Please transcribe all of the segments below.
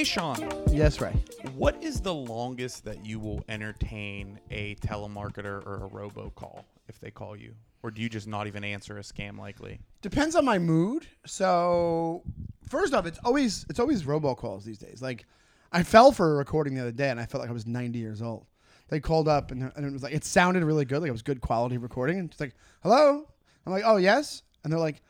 Hey, Sean, Yes, Ray. what is the longest that you will entertain a telemarketer or a robocall if they call you? Or do you just not even answer a scam likely? Depends on my mood. So first off, it's always it's always robocalls these days. Like I fell for a recording the other day, and I felt like I was 90 years old. They called up, and, and it was like it sounded really good, like it was good quality recording. And it's like, "Hello," I'm like, "Oh yes," and they're like.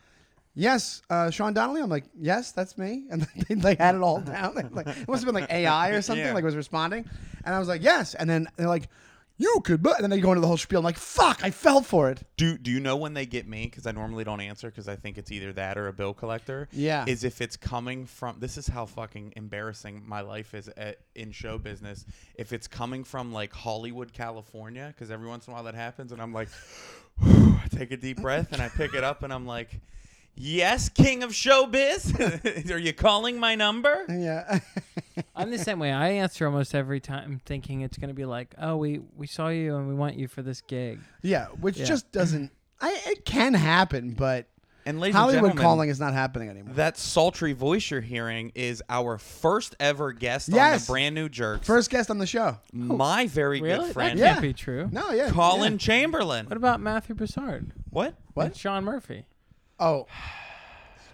Yes, uh, Sean Donnelly. I'm like, yes, that's me, and they like had it all down. like, it must have been like AI or something. Yeah. Like was responding, and I was like, yes, and then they're like, you could, but and then they go into the whole spiel. I'm like, fuck, I fell for it. Do Do you know when they get me? Because I normally don't answer because I think it's either that or a bill collector. Yeah. Is if it's coming from. This is how fucking embarrassing my life is at, in show business. If it's coming from like Hollywood, California, because every once in a while that happens, and I'm like, I take a deep breath and I pick it up and I'm like. Yes, king of showbiz. Are you calling my number? Yeah. I'm the same way. I answer almost every time, thinking it's going to be like, "Oh, we we saw you and we want you for this gig." Yeah, which Yeah. just doesn't. I it can happen, but And ladies and Hollywood gentlemen, calling is not happening anymore. That sultry voice you're hearing is our first ever guest on the brand new Jerks. First guest on the show. Oh, my very Really? good friend, That Yeah. can't be true. No, yeah, Collin yeah. Chamberlin. What about Matthew Broussard? What? What? And Sean Murphy. Oh,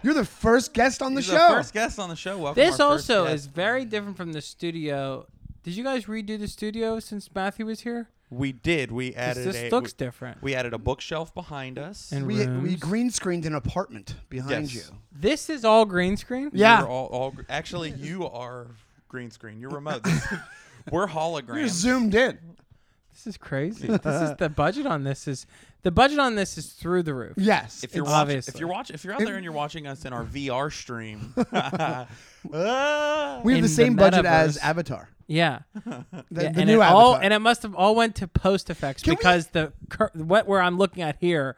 you're the first guest on the He's show. first guest on the show. Welcome. This our first also guest. is very different from the studio. Did you guys redo the studio since Matthew was here? We did. We added. this a, looks we, different. we added a bookshelf behind us. And we we green screened an apartment behind Yes. you. This is all green screen. Yeah. You're all, all, actually, you are green screen. You're remote. This- We're You're holograms. zoomed in. This is crazy. this is the budget on this is the budget on this is through the roof. Yes. If you're it's- watching, Obviously. if you're watching, if you're out there and you're watching us in our VR stream, ah. we have in the the same budget as. Avatar. Yeah. The, Yeah, the and new it all Avatar. and it must have all went to post effects Can we- because the cur- what where I'm looking at here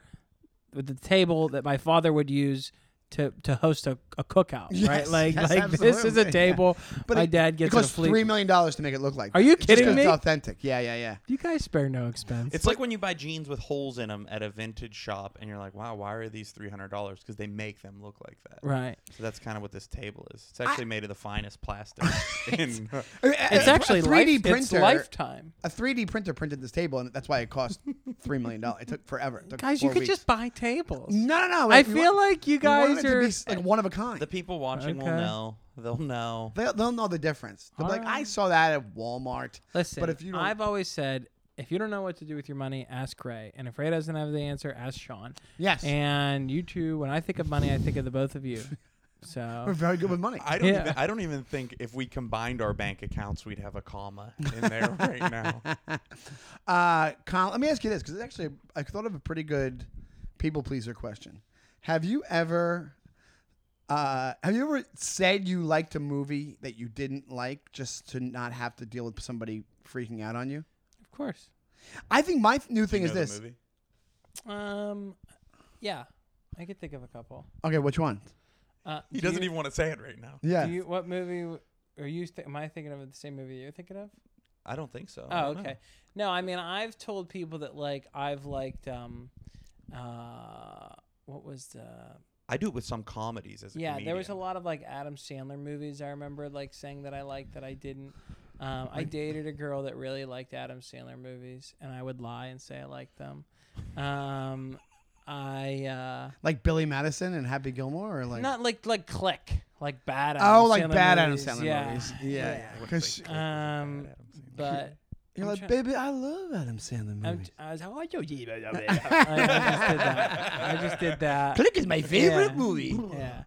with the table that my father would use to to host a, a cookout, right? Like yes, like this is absolutely, a yeah. table But my it- dad it gets at a costs three million dollars to make it look like. Are you Just kidding 'cause me? It's authentic. Yeah, yeah, yeah. You guys spare no expense. It's like when you buy jeans with holes in them at a vintage shop, and you're like, "Wow, why are these three hundred dollars?" Because they make them look like that. right. So that's kind of what this table is. It's actually made of the finest plastic. in, uh, It's A- actually a 3D printer. It's lifetime. A 3D printer printed this table, and that's why it cost three million dollars. It took forever. It took Guys, you could weeks. just buy tables. No, no, no. I feel want- like you we want guys it to be like one of a kind. the people watching will Okay. know. They'll know. They'll, they'll know the difference. They'll be like, I Alright. saw that at Walmart. Listen, But if you don't- I've always said if you don't know what to do with your money, ask Ray. And if Ray doesn't have the answer, ask Sean. Yes. And you two, when I think of money, I think of the both of you. So we're So very good with money. I don't. Yeah. Even, I don't even think if we combined our bank accounts, we'd have a comma in there right now. Uh, Collin, let me ask you this because it's actually I thought of a pretty good people pleaser question. Have you ever, uh, have you ever said you liked a movie that you didn't like just to not have to deal with somebody freaking out on you? of course. I think my th- new thing You is know the this. movie? Um, yeah, I could think of a couple. Okay, which one? Uh, He do doesn't you- even want to say it right now. Yeah. Do you, what movie w- are you? Th- am I thinking of the same movie you're thinking of? I don't think so. I Oh, don't know. okay. No, I mean I've told people that like I've liked um, uh, what was the I do it with some comedies as a yeah, there was a comedian. lot of like Adam Sandler movies. I remember like saying that I liked that I didn't. Um, I dated a girl that really liked Adam Sandler movies, and I would lie and say I liked them. Um, I uh, Like Billy Madison and Happy Gilmore, or like not like like Click, like bad. Adam oh, like Sandler bad Adam movies. Sandler yeah. movies. Yeah, Yeah. yeah. I wouldn't 'Cause say she- Click was bad Um, But you're I'm like, try- baby, I love Adam Sandler I'm, movies. I was how are you? I, I just did that. I just did that. Click is my favorite Yeah. movie. Yeah.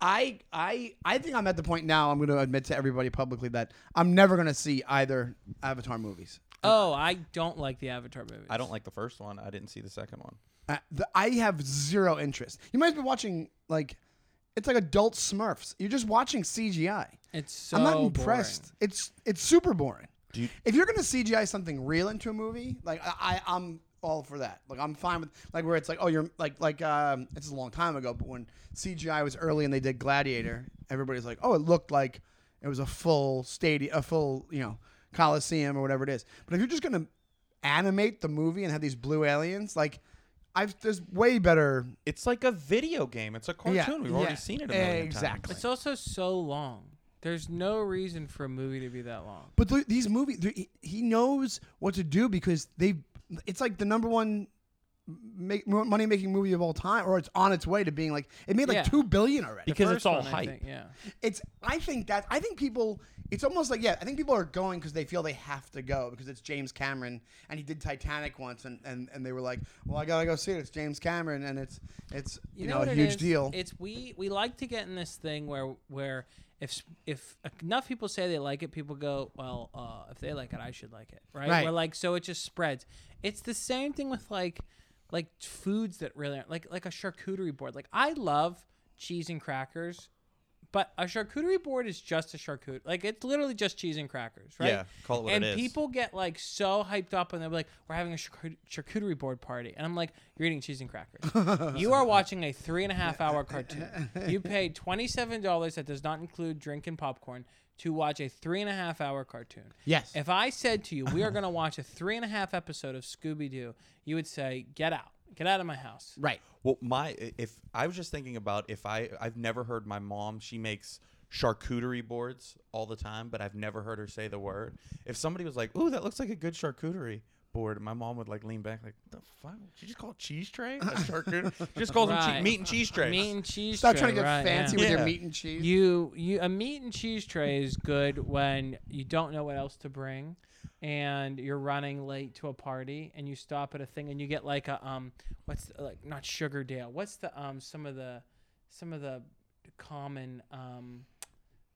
I I I think I'm at the point now. I'm going to admit to everybody publicly that I'm never going to see either Avatar movies. Oh, I don't like the Avatar movies. I don't like the first one. I didn't see the second one. Uh, the, I have zero interest. You might be watching like it's like adult Smurfs. You're just watching CGI. It's so I'm not boring. impressed. It's it's super boring. Do you, If you're going to CGI something real into a movie, like I, I I'm all for that. Like I'm fine with like where it's like oh you're like like um it's a long time ago, but when CGI was early and they did Gladiator, everybody's like oh it looked like it was a full stadium, a full you know Coliseum or whatever it is. But if you're just gonna animate the movie and have these blue aliens, like I've there's way better. it's like a video game. It's a cartoon. Yeah, We've yeah, already seen it a million exactly. times. It's also so long. There's no reason for a movie to be that long. But th- these movies, th- he- he knows what to do because they. It's like the number one make, money making movie of all time, or it's on its way to being like it made like Yeah. two billion already. Because it's all one, I hype. think, yeah. it's I think that I think people it's almost like yeah I think people are going because they feel they have to go because it's James Cameron and he did Titanic once and, and, and they were like well I gotta go see it it's James Cameron and it's it's you, know, what a huge is? deal It's we we like to get in this thing where where if if enough people say they like it, people go, well, uh, if they like it, I should like it, right? Right. We're like, so it just spreads. It's the same thing with like like foods that really aren't like like a charcuterie board. Like I love cheese and crackers. But a charcuterie board is just a charcuterie. Like it's literally just cheese and crackers, right? Yeah, call it what and it is. people get like so hyped up and they're like, "We're having a charcuterie board party," and I'm like, "You're eating cheese and crackers. you are watching a three and a half hour cartoon. You paid twenty seven dollars that does not include drink and popcorn to watch a three and a half hour cartoon. yes If I said to you, we are going to watch a three and a half episode of Scooby Doo, you would say, "Get out, get out of my house." right Well, my if I was just thinking about if I I've never heard my mom. She makes charcuterie boards all the time, but I've never heard her say the word. If somebody was like, "Ooh, that looks like a good charcuterie board," my mom would like lean back, like, "The fuck? She just call it cheese tray? A charcuterie? She just calls them Right. che- meat and cheese trays." Meat and cheese. stop tray, trying to get right, fancy yeah. with your meat and cheese You you a meat and cheese tray is good when you don't know what else to bring and you're running late to a party and you stop at a thing and you get like a um what's the, like not Sugar Sugardale. What's the um some of the some of the common um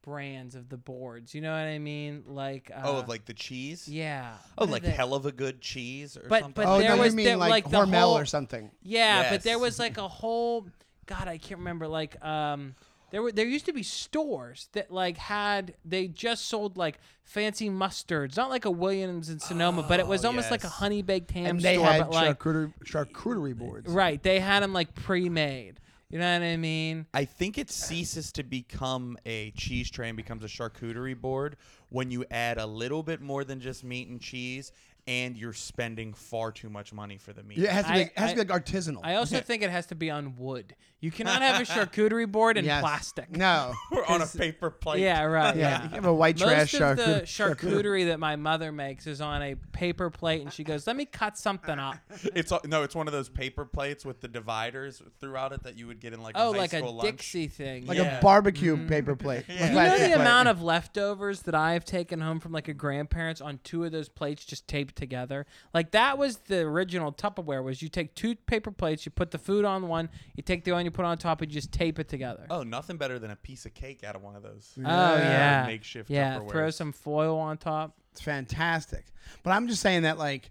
brands of the boards. You know what I mean? Like uh, oh, of like the cheese. yeah. Oh, like they- hell of a good cheese or But- something. but oh there no was you mean there- like, like Hormel whole- or something Yeah, but there was like a whole God, I can't remember. Like, um, there were there used to be stores that like had they just sold like fancy mustards, not like a Williams and Sonoma, but it was Oh, almost like a honey baked ham and they store, had but like charcuterie charcuterie boards right, they had them like pre-made. You know what I mean? I think it ceases to become a cheese tray and becomes a charcuterie board when you add a little bit more than just meat and cheese and you're spending far too much money for the meat. yeah, it has to be I- it has to be like artisanal I also think it has to be on wood. You cannot have a charcuterie board in Yes. plastic. no Or on a paper plate. Yeah, right. yeah, Yeah. you have a white trash Most of the charcuterie charcuterie that my mother makes is on a paper plate, and she goes, "Let me cut something up." It's a- no, it's one of those paper plates with the dividers throughout it that you would get in like Oh, a high like a school lunch. Dixie thing. like Yeah. a barbecue mm-hmm. paper plate Yeah. You You know plastic the plate. amount of leftovers that I've taken home from like a grandparents on two of those plates just taped together. Like that was the original Tupperware. Was you take two paper plates, you put the food on one, you take the one, you put on top, and you just tape it together. Oh, nothing better than a piece of cake out of one of those. Oh, yeah, Makeshift yeah. Throw some foil on top. It's fantastic. But I'm just saying that like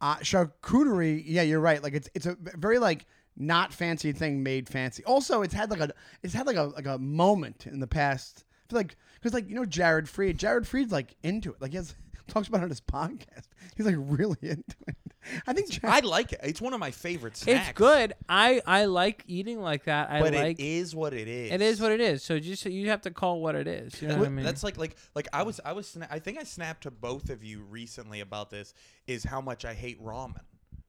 uh, charcuterie, yeah, you're right. Like it's it's a very like not fancy thing made fancy. Also, it's had like a it's had like a like a moment in the past. I feel like because like you know Jared Freid, Jared Freid's like into it. Like he has talks about it on his podcast. He's like really into it. I think Jared, I like it. It's one of my favorite snacks. It's good. I I like eating like that. I but like it is what it is. It is what it is. So just you have to call what it is. You know what I mean? That's like like like I was I was sna- I think I snapped to both of you recently about this is how much I hate ramen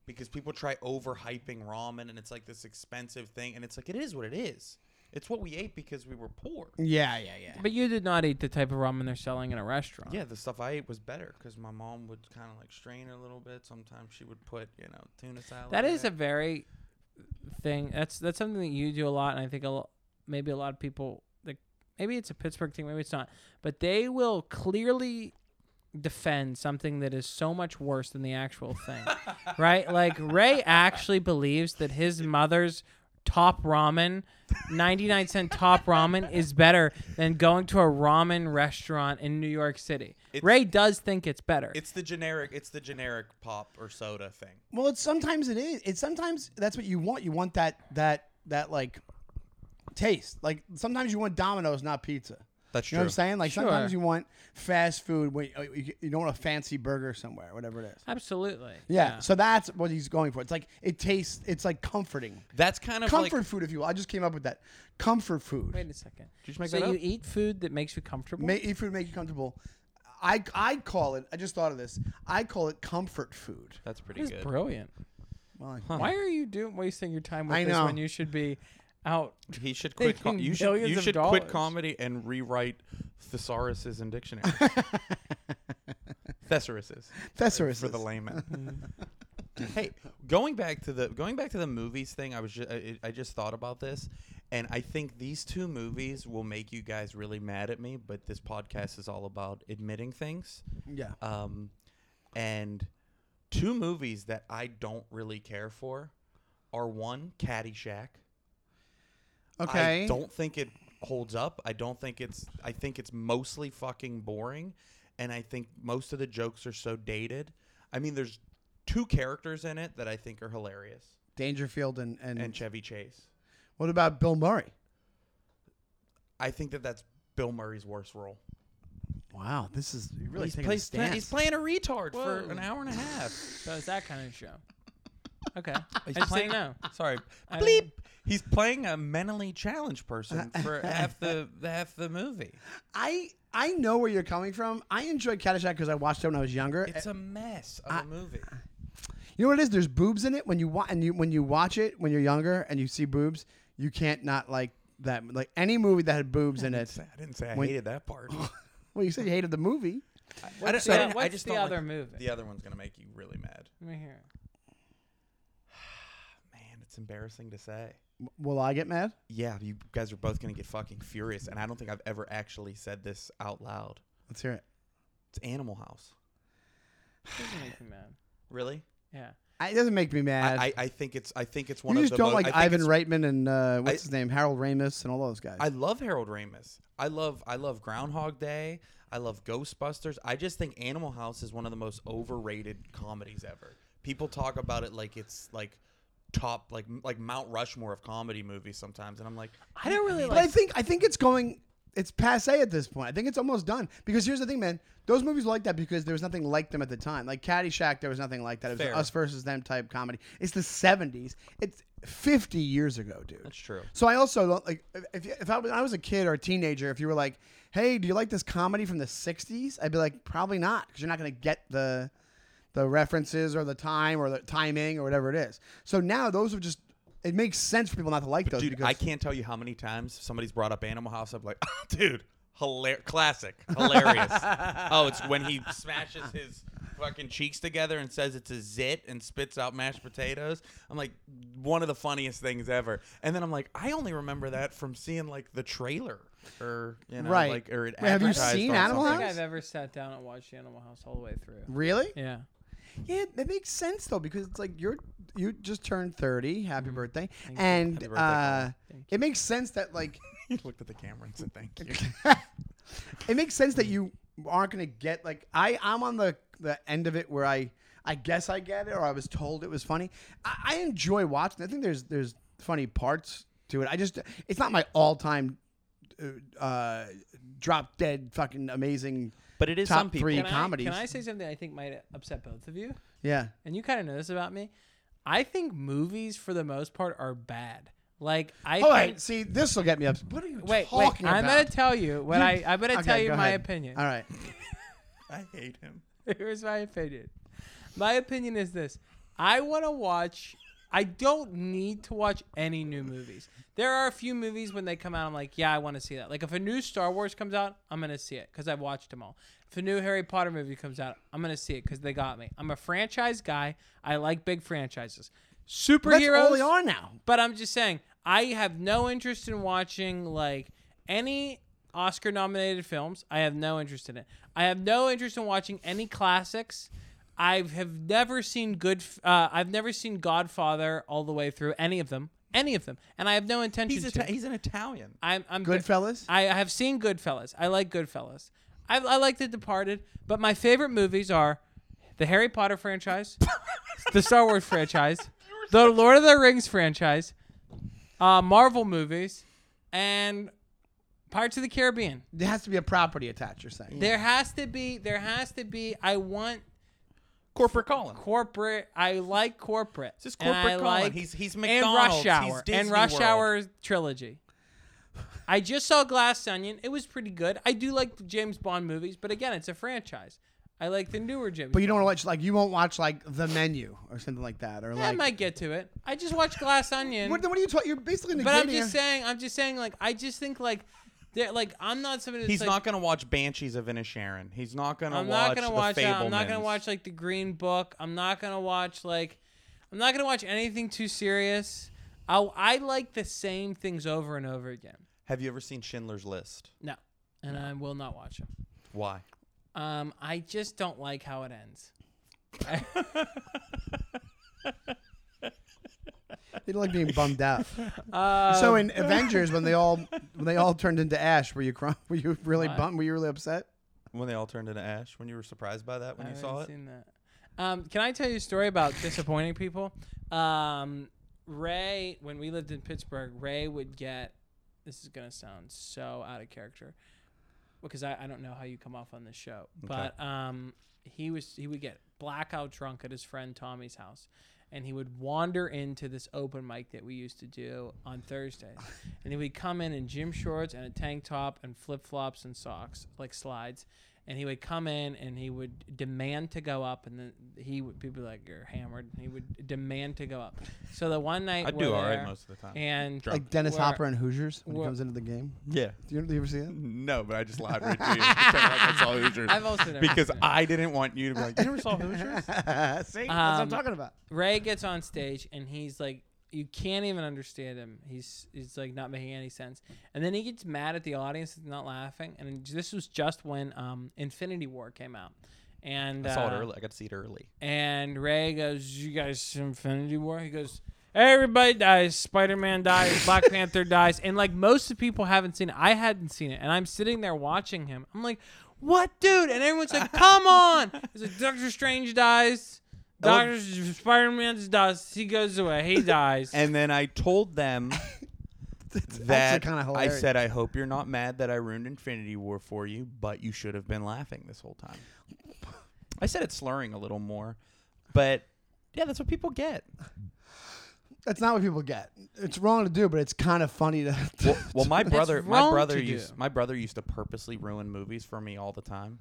because people try overhyping ramen and it's like this expensive thing and it's like it is what it is. It's what we ate because we were poor. yeah, yeah, yeah. but you did not eat the type of ramen they're selling in a restaurant. Yeah, the stuff I ate was better because my mom would kind of like strain it a little bit. Sometimes she would put you know tuna salad. That is a very thing. That's that's something that you do a lot, and I think a lo- maybe a lot of people like maybe it's a Pittsburgh thing, maybe it's not, but they will clearly defend something that is so much worse than the actual thing, right? Like Ray actually believes that his mother's top ramen 99 cent top ramen is better than going to a ramen restaurant in New York City. It's- Ray does think it's better. It's the generic. It's the generic pop or soda thing. Well, it's sometimes it is. It's sometimes that's what you want. You want that that that like taste. Like sometimes you want Domino's, not pizza. That's true. You know what I'm saying? Like Sure. sometimes you want fast food when uh, you, you don't want a fancy burger somewhere, whatever it is. Absolutely. Yeah, So that's what he's going for. It's like it tastes. It's like comforting, That's kind of comfort like. food, if you will. I just came up with that. Comfort food. Wait a second. Did you just make so that you eat food that makes you comfortable? Make, eat food make you comfortable. I I call it. I just thought of this. I call it comfort food. That's pretty That's good. brilliant. Well, I- Why are you doing wasting your time with I this know. when you should be out? He should quit. Com- you should you should dollars. quit comedy and rewrite thesaurus and in dictionary. Thesaurus is Thesaurus for the layman. hey, going back to the going back to the movies thing, I was just, I, I just thought about this, and I think these two movies will make you guys really mad at me. But this podcast is all about admitting things. Yeah. Um, and two movies that I don't really care for are one Caddyshack. Okay. I don't think it holds up. I don't think it's. I think it's mostly fucking boring, and I think most of the jokes are so dated. I mean, there's two characters in it that I think are hilarious, Dangerfield and and, and Chevy Chase. what about Bill Murray? I think that that's Bill Murray's worst role. Wow, this is you're really he's, taking a stance. he's playing a retard for an hour and a half. So it's that kind of show. Okay. He's I just playing- didn't know. Sorry, bleep. He's playing a mentally challenged person for half the the half the movie. I I know where you're coming from. I enjoyed Caddyshack because I watched it when I was younger. It's a mess of I- a movie. You know what it is? There's boobs in it. When you watch and you when you watch it when you're younger and you see boobs, you can't not like that. Like any movie that had boobs in it. say, I, didn't say I When- hated that part. Well, you said you hated the movie. I, I, What's, don't- I the, didn't- I just the don't other like- movie? The other one's gonna make you really mad. Let me hear. Man, it's embarrassing to say. W- Will I get mad? Yeah, you guys are both gonna get fucking furious, and I don't think I've ever actually said this out loud. Let's hear it. It's Animal House. It doesn't make me mad. Really? Yeah. I, it doesn't make me mad. I, I, I think it's I think it's one you of just the don't mo- like I think Ivan it's- Reitman and uh, what's I- his name, Harold Ramis, and all those guys. I love Harold Ramis. I love I love Groundhog Day. I love Ghostbusters. I just think Animal House is one of the most overrated comedies ever. People talk about it like it's like top like like Mount Rushmore of comedy movies sometimes, and I'm like, I don't really but like. I think I think it's going. It's passe at this point. I think it's almost done because here's the thing, man. Those movies were like that because there was nothing like them at the time. Like Caddyshack, there was nothing like that. It was Fair. us versus them type comedy. It's the '70s. It's 50 years ago, dude. that's true. So I also don't like if if I, when I was a kid or a teenager, if you were like, "Hey, do you like this comedy from the '60s?" I'd be like, "Probably not," because you're not going to get the the references or the time or the timing or whatever it is. So now those are just it makes sense for people not to like those Dude, I can't tell you how many times somebody's brought up Animal House. I'm like, oh, dude, hilar- classic, hilarious. oh, it's when he smashes his fucking cheeks together and says it's a zit and spits out mashed potatoes. I'm like, one of the funniest things ever. And then I'm like, I only remember that from seeing like the trailer or you know, Right. like or it Wait, have you advertised seen on Animal I something. don't House? think I've ever sat down and watched Animal House all the way through. really, Yeah. Yeah, it makes sense though because it's like you're you just turned 30. Happy birthday, Mm-hmm. Thank you. and Happy birthday, uh. Thank it makes sense that like He looked at the camera and said, "Thank you." it makes sense that you aren't going to get like I I'm on the the end of it where I I guess I get it or I was told it was funny. I, I enjoy watching. I think there's there's funny parts to it. I just it's not my all time uh, uh, drop dead fucking amazing. But it is Top some people. three. Can I, comedies. can I say something I think might upset both of you? Yeah. And you kind of know this about me. I think movies, for the most part, are bad. Like I All think. See, this will get me up. What are you Wait, wait. talking I'm about? gonna tell you what You- I. I'm gonna Okay, tell you go my ahead. opinion. All right. I hate him. Here's my opinion. My opinion is this: I want to watch. I don't need to watch any new movies. There are a few movies when they come out, I'm like, yeah, I want to see that. Like if a new Star Wars comes out, I'm gonna see it because I've watched them all. If a new Harry Potter movie comes out, I'm gonna see it because they got me. I'm a franchise guy. I like big franchises. That's Superheroes. all they are now. But I'm just saying, I have no interest in watching like any Oscar nominated films. I have no interest in it. I have no interest in watching any classics. I have never seen good. Uh, I've never seen Godfather all the way through any of them, any of them, and I have no intention He's to. Ita- he's an Italian. I'm, I'm Goodfellas. I have seen Goodfellas. I like Goodfellas. I, I like The Departed, but my favorite movies are the Harry Potter franchise, the Star Wars franchise, the Lord of the Rings franchise, uh, Marvel movies, and Pirates of the Caribbean. There has to be a property attached. You're saying. There has to be. There has to be. I want Corporate Collin. corporate. I like corporate. It's just and corporate I Collin. like- He's he's and Rush Hour He's Disney and Rush World. Hour trilogy. I just saw Glass Onion. It was pretty good. I do like the James Bond movies, but again, it's a franchise. I like the newer James. But you don't Bond. want to watch like you won't watch like the menu or something like that or I like. might get to it. I just watched Glass Onion. what, what are you talking? You're basically but I'm just saying. I'm just saying. Like I just think like They're, like I'm not somebody. That's He's like, not gonna watch Banshees of Inisherin. He's not gonna I'm watch not gonna the watch. that. I'm not gonna watch like the Green Book. I'm not gonna watch like. I'm not gonna watch anything too serious. I I like the same things over and over again. Have you ever seen Schindler's List? No, and I will not watch them. Why? Um, I just don't like how it ends. They don't like being bummed out. Uh, so in Avengers, when they all when they all turned into ash, were you cry- were you really What? bummed? Were you really upset? When they all turned into ash? When you were surprised by that when I you saw haven't it? Seen that. Um, can I tell you a story about disappointing people? Um, Ray, when we lived in Pittsburgh, Ray would get. This is gonna sound so out of character, because I, I don't know how you come off on this show, Okay. but um, he was he would get blackout drunk at his friend Tommy's house. And he would wander into this open mic that we used to do on Thursdays. and he would come in in gym shorts and a tank top and flip flops and socks, like slides and he would come in and he would demand to go up and then he would people were like you're hammered and he would demand to go up so the one night I do all right most of the time. and Drunk. Like Dennis Where- Hopper and Hoosiers when he comes into the game. yeah. Do you, do you ever see that? No, but I just lied right to you. Like I saw Hoosiers. I've also never because seen it. I didn't want you to be like, you never saw Hoosiers? see, that's what I'm Um, talking about. Ray gets on stage and he's like you can't even understand him he's he's like not making any sense and then he gets mad at the audience that's not laughing and this was just when um Infinity War came out and I saw it uh, early. I got to see it early. And Ray goes, "You guys see Infinity War?" He goes, "Everybody dies. Spider Man dies. Black Panther dies." And like most of the people haven't seen it. I hadn't seen it, and I'm sitting there watching him. I'm like, "What, dude?" And everyone's like, "Come on!" He's like, "Doctor Strange dies. Oh. Doctor Spider Man dies. He goes away. He dies." And then I told them It's that actually kind of I hilarious. said, I hope you're not mad that I ruined Infinity War for you, but you should have been laughing this whole time. I said it slurring a little more, but yeah, that's what people get. that's not what people get. It's wrong to do, but it's kind of funny to. Well, well my brother, my wrong brother to used do. my brother used to purposely ruin movies for me all the time,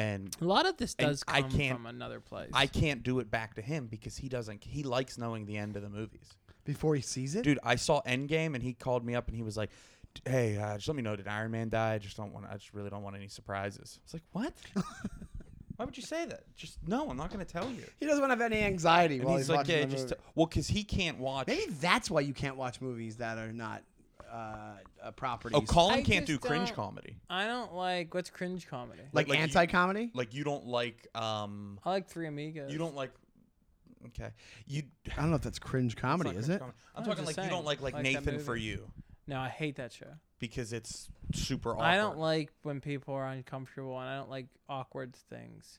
and a lot of this and does I come can't- from another place. I can't do it back to him because he doesn't. He likes knowing the end of the movies. before he sees it. Dude, I saw Endgame and he called me up and he was like, "Hey, uh, just let me know did Iron Man die? I just don't want. I just really don't want any surprises." It's like, what? Why would you say that? Just no, I'm not going to tell you. He doesn't want to have any anxiety And while he's he's, like, watching yeah, the just movie. t- well, because he can't watch. Maybe that's why you can't watch movies that are not uh, uh, properties. Oh, Collin I can't do just cringe don't- comedy. I don't like what's cringe comedy. like, like you- anti-comedy. Like you don't like. um I like Three Amigos. You don't like. Okay, you. I don't know if that's cringe comedy, it's is cringe it? comedy. I'm I'm talking just like you don't like like, like that Nathan for movie. you No, I hate that show. because it's super awkward. I don't like when people are uncomfortable, and I don't like awkward things.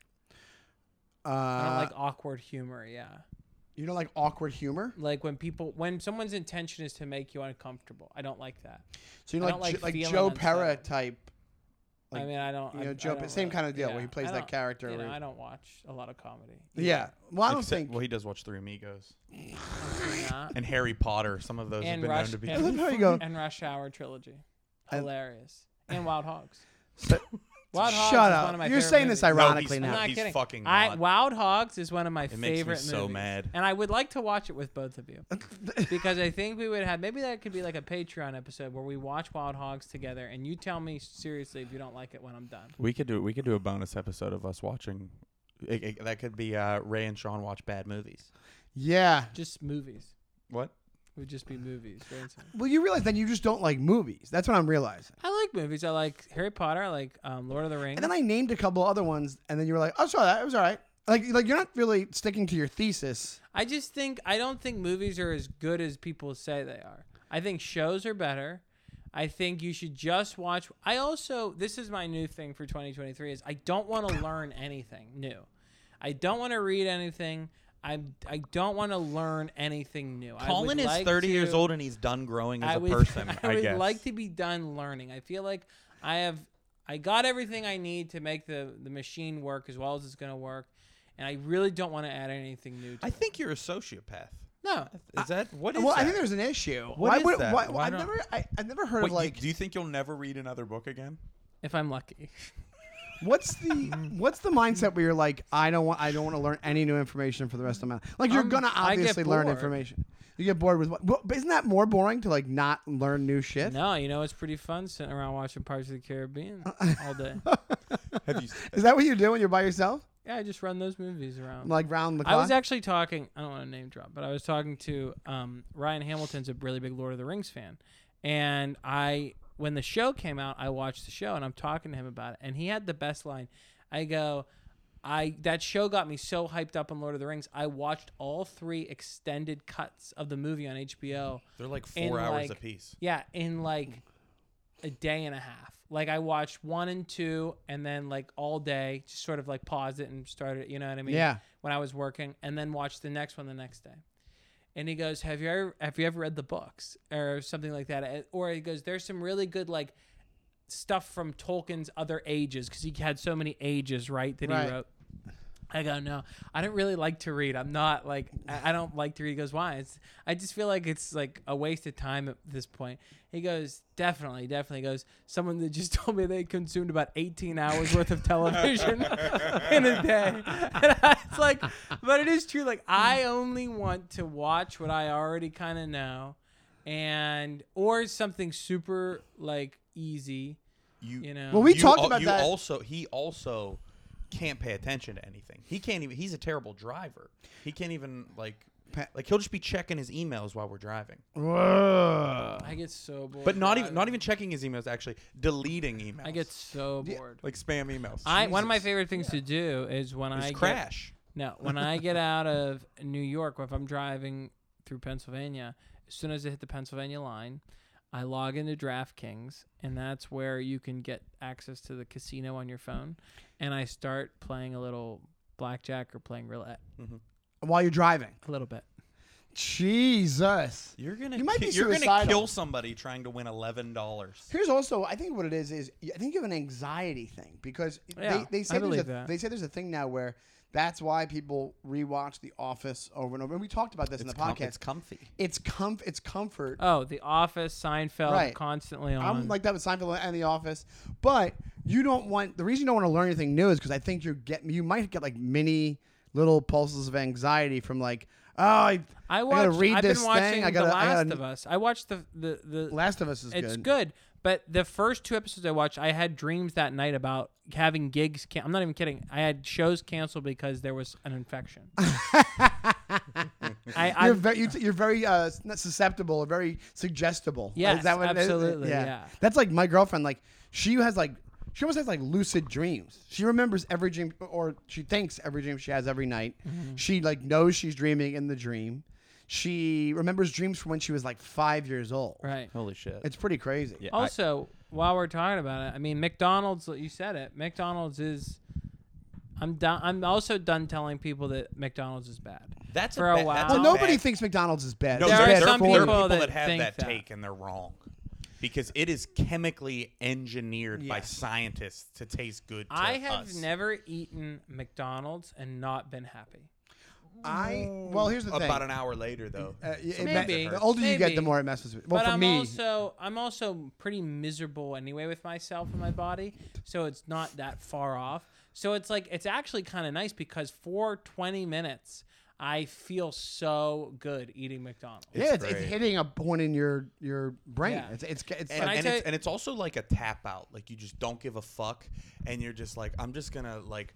Uh, I don't like awkward humor. Yeah, you don't like awkward humor. like when people when someone's intention is to make you uncomfortable. I don't like that. So you know, like, like like Joe unsettled. Pera type. Like, I mean, I don't. you know, I Joe- don't same really- kind of deal where he plays that character You know, where he- I don't watch a lot of comedy. Yeah. Well, I don't Except- think. Well, he does watch Three Amigos and Harry Potter. Some of those have been Rush known to be. I love how and Rush Hour trilogy, And- hilarious. And Wild Hogs. So- Wild Hogs Shut is up. one of my You're favorite saying this movies. ironically no, now. he's, I'm not he's kidding. fucking I not. Wild Hogs is one of my It makes me favorite so movies. mad. and I would like to watch it with both of you because I think we would have maybe that could be like a Patreon episode where we watch Wild Hogs together, and you tell me seriously if you don't like it when I'm done. We could do we could do a bonus episode of us watching. It, it- that could be uh, Ray and Sean watch bad movies. Yeah. Just movies. What? Would just be movies. simple. Well, you realize then you just don't like movies. That's what I'm realizing. I like movies. I like Harry Potter. I like um, Lord of the Rings. And then I named a couple other ones, and then you were like, "Oh, sorry, that it was all right." Like, like you're not really sticking to your thesis. I just think I don't think movies are as good as people say they are. I think shows are better. I think you should just watch. I also this is my new thing for 2023 is I don't want to learn anything new. I don't want to read anything. I I don't want to learn anything new. Collin is like 30 years old and he's done growing as I a would, person. I I, would guess. like to be done learning. I feel like I have I got everything I need to make the the machine work as well as it's going to work, and I really don't want to add anything new. to I it. think you're a sociopath. no. Is that what is well, that? I think there's an issue. What why is would, that? Why, Why I've never, I, I've never heard Wait, of like. do you think you'll never read another book again? If I'm lucky. What's the what's the mindset where you're like, I don't want I don't want to learn any new information for the rest of my life? Like you're Um, gonna I get obviously learn bored. information. You get bored with what? But isn't that more boring to like not learn new shit? No, you know it's pretty fun sitting around watching Pirates of the Caribbean all day. Have you? Is that what you do when you're by yourself? Yeah, I just run those movies around. Like round the I was actually talking. I don't want to name drop, but I was talking to um, Ryan Hamilton's a really big Lord of the Rings fan, and I when the show came out, I watched the show and I'm talking to him about it, and he had the best line. I go, I that show got me so hyped up on Lord of the Rings. I watched all three extended cuts of the movie on HBO. They're like four hours like- apiece. Yeah, in like a day and a half. Like I watched one and two, and then like all day, just sort of like paused it and started. You know what I mean? Yeah. When I was working, and then watched the next one the next day. And he goes, "Have you ever have you ever read the books or something like that?" Or he goes, "There's some really good like stuff from Tolkien's other ages because he had so many ages, right? That Right. he wrote." I go, no, I don't really like to read. I'm not like, I I don't like to read. He goes, why? It's, I just feel like it's like a waste of time at this point. He goes, definitely, definitely. He goes, someone that just told me they consumed about 18 hours worth of television in a day. And I was like, but it is true. Like, I only want to watch what I already kind of know and, or something super like easy, You, you know? Well, we you talked al- about you that. Also, he also can't pay attention to anything. He can't even. He's a terrible driver. He can't even like. Pa- Like he'll just be checking his emails while we're driving, Whoa. I get so bored. but not even driving. not even checking his emails. Actually, deleting emails. I get so Yeah. bored. like spam emails. I one of my favorite things to do is when Just I get, crash. no when I get out of New York, or if I'm driving through Pennsylvania, as soon as I hit the Pennsylvania line, I log into DraftKings, and that's where you can get access to the casino on your phone, and I start playing a little blackjack or playing roulette mm-hmm. While you're driving. a little bit. Jesus. You're gonna. You might ki- be you're gonna suicidal. kill somebody trying to win eleven dollars. Here's also, I think what it is is I think you have an anxiety thing because Yeah, they, they say I there's a, believe that. they say there's a thing now where that's why people rewatch The Office over and over. And we talked about this in the com- podcast. it's comfy. it's comf- it's comfort. Oh, The Office, Seinfeld, Right. constantly on. I'm like that with Seinfeld and The Office, but you don't want the reason you don't want to learn anything new is because I think you get you might get like mini little pulses of anxiety from like oh I, I gotta watched. read I've this been watching thing, I gotta- The I Last gotta- of Us. I watched the the the Last of Us is good. it's good. But the first two episodes I watched, I had dreams that night about having gigs. Can- I'm not even kidding. I had shows canceled because there was an infection. I, You're I'm, very, you're very uh, susceptible or very suggestible. Yes, is that what it is? absolutely, yeah. That's like my girlfriend. Like she has like she almost has like lucid dreams. She remembers every dream, or she thinks every dream she has every night. Mm-hmm. She like knows she's dreaming in the dream. She remembers dreams from when she was like five years old. right. Holy shit. It's pretty crazy. yeah, I- Also, while we're talking about it, I mean, McDonald's. You said it. McDonald's is. I'm done. I'm also done telling people that McDonald's is bad. that's for a, a ba- while. That's Well, nobody bad- thinks McDonald's is bad. No, It's There there, are bad some for there people are people that that have think that, that. take and they're wrong because it is chemically engineered by Yes. scientists to taste good. To I have us. never eaten McDonald's and not been happy. I well, here's the thing. About an hour later, though. Uh, it- it Maybe. me- the older you get, the more it messes with. Well, but for I'm me, also I'm also pretty miserable anyway with myself and my body, so it's not that far off. So it's like it's actually kind of nice because for 20 minutes I feel so good eating McDonald's. yeah, it's, it's great. hitting a point in your your brain. Yeah. It's it's it's and, I and tell it's, you- and it's also like a tap out. Like you just don't give a fuck, and you're just like, I'm just gonna like,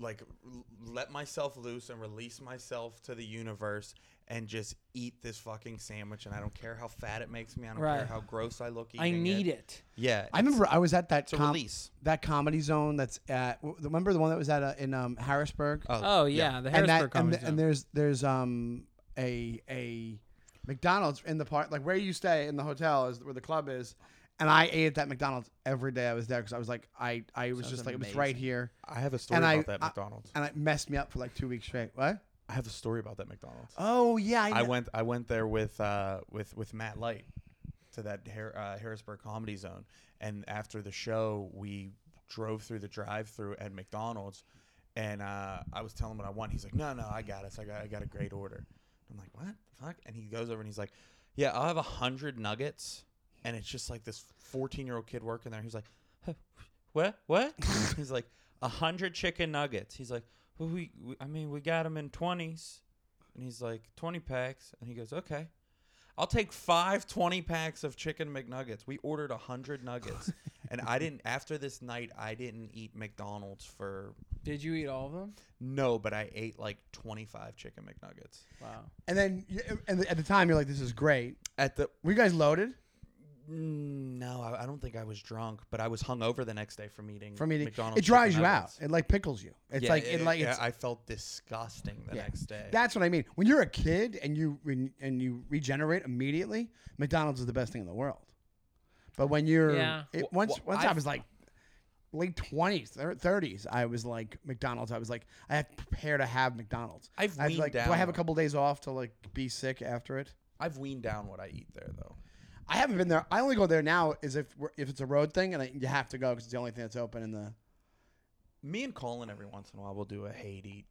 like l- let myself loose and release myself to the universe and just eat this fucking sandwich. And I don't care how fat it makes me. I don't care how gross I look. I need it. it. Yeah, I remember I was at that it's com- release. that comedy zone that's at remember the one that was at uh, in um, Harrisburg Oh yeah, the and Harrisburg that and, Comedy th- and Zone. there's there's um a a McDonald's in the park like where you stay in the hotel is where the club is and I ate at that McDonald's every day I was there because I was like I I was Sounds just like it was right here I have a story And I- about that I- McDonald's. and it messed me up for like two weeks straight. What? I have a story about that McDonald's. Oh yeah, I know. went I went there with uh, with with Matt Light to that Har- uh, Harrisburg Comedy Zone, and after the show, we drove through the drive-through at McDonald's, and uh, I was telling him what I want. He's like, "No, no, I got it. I got I got a great order." I'm like, "What the fuck?" And he goes over and he's like, "Yeah, I'll have a hundred nuggets," and it's just like this 14 year old kid working there. He's like, "Huh, "What? What?" he's like. a hundred chicken nuggets. He's like, well, we, we, I mean, we got them in twenties, and he's like, twenty packs, and he goes, okay. I'll take five 20 packs of chicken McNuggets. We ordered a hundred nuggets, and I didn't. After this night, I didn't eat McDonald's for Did you eat all of them? no, but I ate like 25 chicken McNuggets Wow. And then, you- and at the time, you're like, "This is great." at the Were you guys loaded Mm, no, I, I don't think I was drunk, but I was hungover the next day from eating from eating? McDonald's. It dries chicken you out. nuggets. It like pickles you. It's Yeah, like it, like yeah, it's I felt disgusting the Yeah. next day. That's what I mean. When you're a kid and you re- and you regenerate immediately, McDonald's is the best thing in the world. But when you're Yeah. it, once wh- once I I've- was like late twenties, thirties, I was like McDonald's. I was like I have to prepare to have McDonald's. I've I was weaned like, down. do I have a couple days off to like be sick after it? I've weaned down what I eat there though. I haven't been there. I only go there now is if we're, if it's a road thing and I, you have to go because it's the only thing that's open in the Me and Collin every once in a while we'll do a hate eat,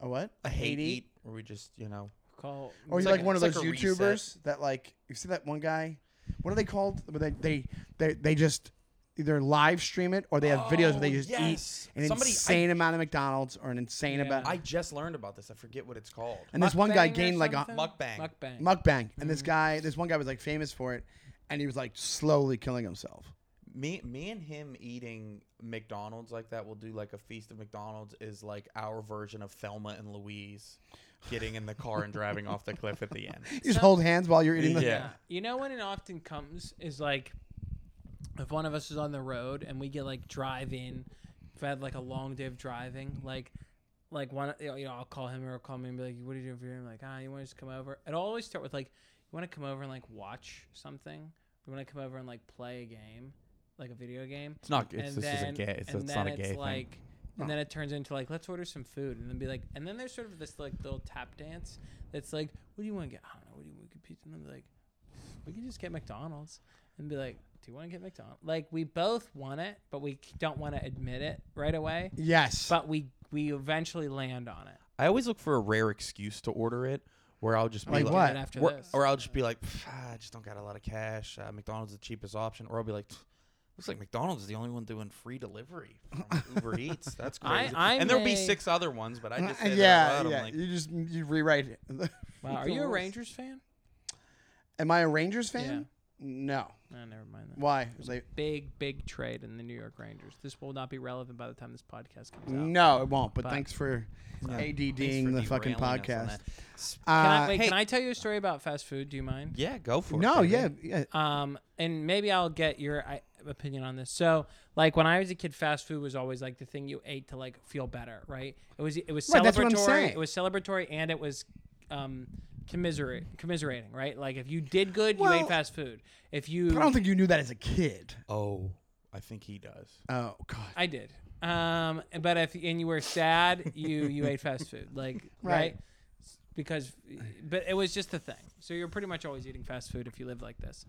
a what a hate, Hate eat, where we just you know Call. Or It's you like like, a- one of it's those like a YouTubers reset. that like you see that one guy. What are they called? Where they they they, they just either live stream it or they have videos where they Oh, just yes. eat an Somebody- I- insane amount of McDonald's or an insane Yeah. amount I just learned about this. I forget what it's called. and this one guy Mukbang or gained like a something? Mukbang. Mukbang. mukbang and this mm-hmm. guy this one guy was like famous for it and he was like slowly killing himself. Me, me and him eating McDonald's like that. We'll do like a feast of McDonald's. Is like our version of Thelma and Louise, getting in the car and driving off the cliff at the end. You just So- hold hands while you're eating the Yeah. You know when it often comes is like if one of us is on the road and we get like drive in, if I had like a long day of driving, like like one you know, I'll call him or I'll call me and be like, What are you doing for here? I'm like, ah, you want to just come over? It'll always start with like, you want to come over and like watch something? You want to come over and like play a game, like a video game? It's not. It's, and this then, isn't gay. It's, and it's then not a gay it's thing. like, and Oh. then it turns into like, let's order some food, and then be like, and then there's sort of this like little tap dance that's like, what do you want to get? I don't know. What do you want to get pizza? And then be like, we can just get McDonald's, and be like, do you want to get McDonald's? Like we both want it, but we don't want to admit it right away. Yes. But we we eventually land on it. I always look for a rare excuse to order it, where I'll just be Like like, what? After Or, this. or I'll just be like, ah, I just don't got a lot of cash. Uh, McDonald's is the cheapest option. Or I'll be like, looks like McDonald's is the only one doing free delivery from Uber Eats. That's I- crazy. I and there'll be six other ones, but I just Uh, say yeah, loud. I'm yeah. like, you just you rewrite it. wow, are you a Rangers fan? Am I a Rangers fan? No. No, never mind that. Why? They, Big big trade in the New York Rangers. This will not be relevant by the time this podcast comes out. no, it won't. But, But- thanks for Yeah. ADDing thanks for the fucking derailing us on podcast. that. S- Can I, Uh, wait, hey- can I tell you a story about fast food? Do you mind? Yeah, go for it. no, yeah, yeah. Um, and maybe I'll get your I, opinion on this. So, like when I was a kid, fast food was always like the thing you ate to like feel better, right? It was it was Right, that's what I'm celebratory. saying. It was celebratory, and it was um, commiserate, commiserating, right? Like if you did good, you Well- ate fast food. If you, But I don't think you knew that as a kid. Oh, I think he does. Oh God. I did. Um, but if and you were sad, you you ate fast food, like right. Right. Because, but it was just a thing. So you're pretty much always eating fast food if you live like this.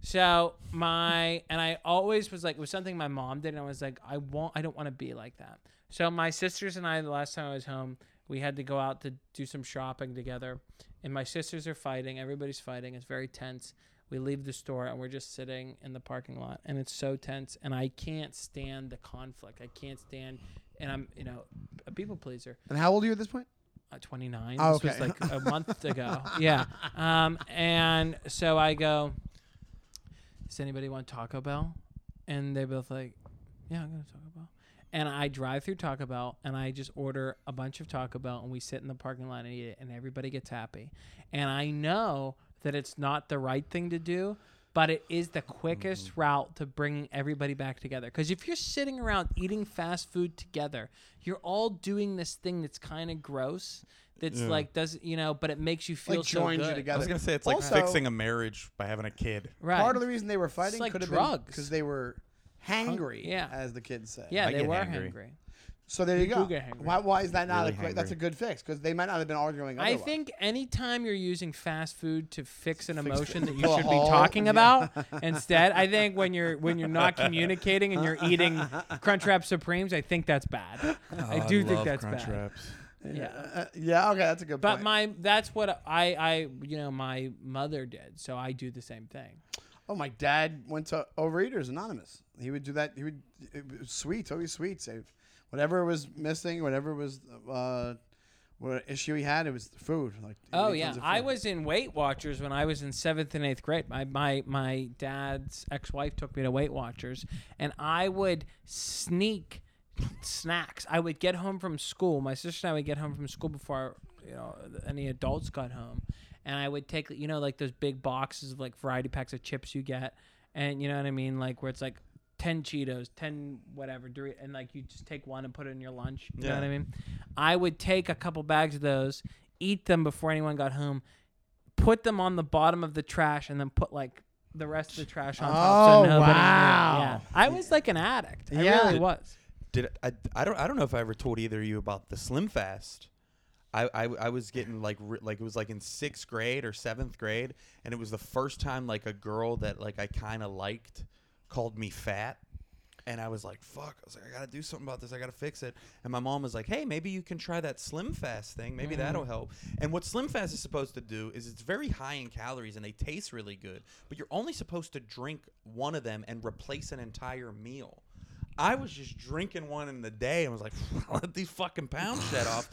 So my and I always was like it was something my mom did, and I was like I won't, I don't want to be like that. So my sisters and I, the last time I was home, we had to go out to do some shopping together, and my sisters are fighting. Everybody's fighting. It's very tense. We leave the store and we're just sitting in the parking lot, and it's so tense, and I can't stand the conflict. I can't stand, and I'm you know a people pleaser. And how old are you at this point? Uh, 29. Oh, This was okay. like a month ago. Yeah. Um, and so I go, does anybody want Taco Bell? And they're both like, yeah, I'm going to Taco Bell. And I drive through Taco Bell and I just order a bunch of Taco Bell and we sit in the parking lot and eat it and everybody gets happy. And I know that it's not the right thing to do, but it is the quickest mm-hmm. route to bringing everybody back together. Because if you're sitting around eating fast food together, you're all doing this thing that's kind of gross. That's Yeah. like doesn't you know, but it makes you feel Like so joins you good. I was gonna say it's like Also- fixing a marriage by having a kid. Right. Part of the reason they were fighting like could have drugs. because they were hangry, yeah. as the kids say. yeah, I they get were hangry. hangry. So there you You go. do get hangry. Why, why is that not Really a quick? That's a hangry. good fix because they might not have been arguing. I Otherwise. think anytime you're using fast food to fix an Fix emotion that you pull a should be hole, talking yeah. about instead, I think when you're when you're not communicating and you're eating Crunchwrap Supremes, I think that's bad. I do think that's bad. Yeah. Uh, yeah. Okay, that's a good But point. my that's what I I you know my mother did, so I do the same thing. Oh, my dad went to Overeaters Anonymous. He would do that. He would it was sweets, always sweets. Whatever was missing, whatever was uh, what issue he had, it was the food. Like Oh yeah, I was in Weight Watchers when I was in seventh and eighth grade. My my my dad's ex-wife took me to Weight Watchers, and I would sneak snacks. I would get home from school. My sister and I would get home from school before you know any adults got home, and I would take you know like those big boxes of like variety packs of chips you get, and you know what I mean, like where it's like. 10 Cheetos, 10 whatever, and like you just take one and put it in your lunch. You know what I mean? I would take a couple bags of those, eat them before anyone got home, put them on the bottom of the trash, and then put like the rest of the trash on top. Oh, so nobody wow. Knew. Yeah, I was like an addict. I Yeah. really was. Did I, I don't I don't know if I ever told either of you about the Slim Fast. I, I, I was getting like re- like it was like in sixth grade or seventh grade, and it was the first time like a girl that like I kind of liked called me fat, and I was like, "Fuck!" I was like, "I gotta do something about this. I gotta fix it." And my mom was like, "Hey, maybe you can try that Slim Fast thing. Maybe mm-hmm. that'll help." And what Slim Fast is supposed to do is it's very high in calories and they taste really good, but you're only supposed to drink one of them and replace an entire meal. I was just drinking one in the day and was like, let these fucking pounds shed off.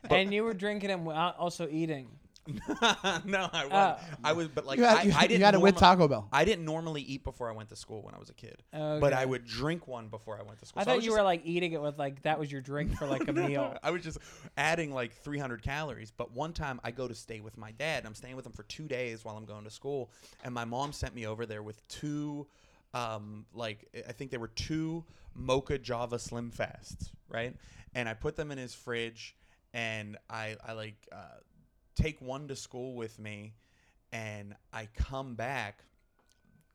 and you were drinking them while also eating. no, I oh. wasn't. Oh. I was, but like, you had, I, you, I didn't. you had it with Taco Bell. I didn't normally eat before I went to school when I was a kid, but I would drink one before I went to school. I So thought was you just- were like eating it with like that was your drink for like a No, no, meal. I was just adding like 300 calories. But one time I go to stay with my dad. And I'm staying with him for two days while I'm going to school. And my mom sent me over there with two, um, like, I think there were two Mocha Java Slim Fasts, right? And I put them in his fridge and I, I like, uh, take one to school with me. And I come back,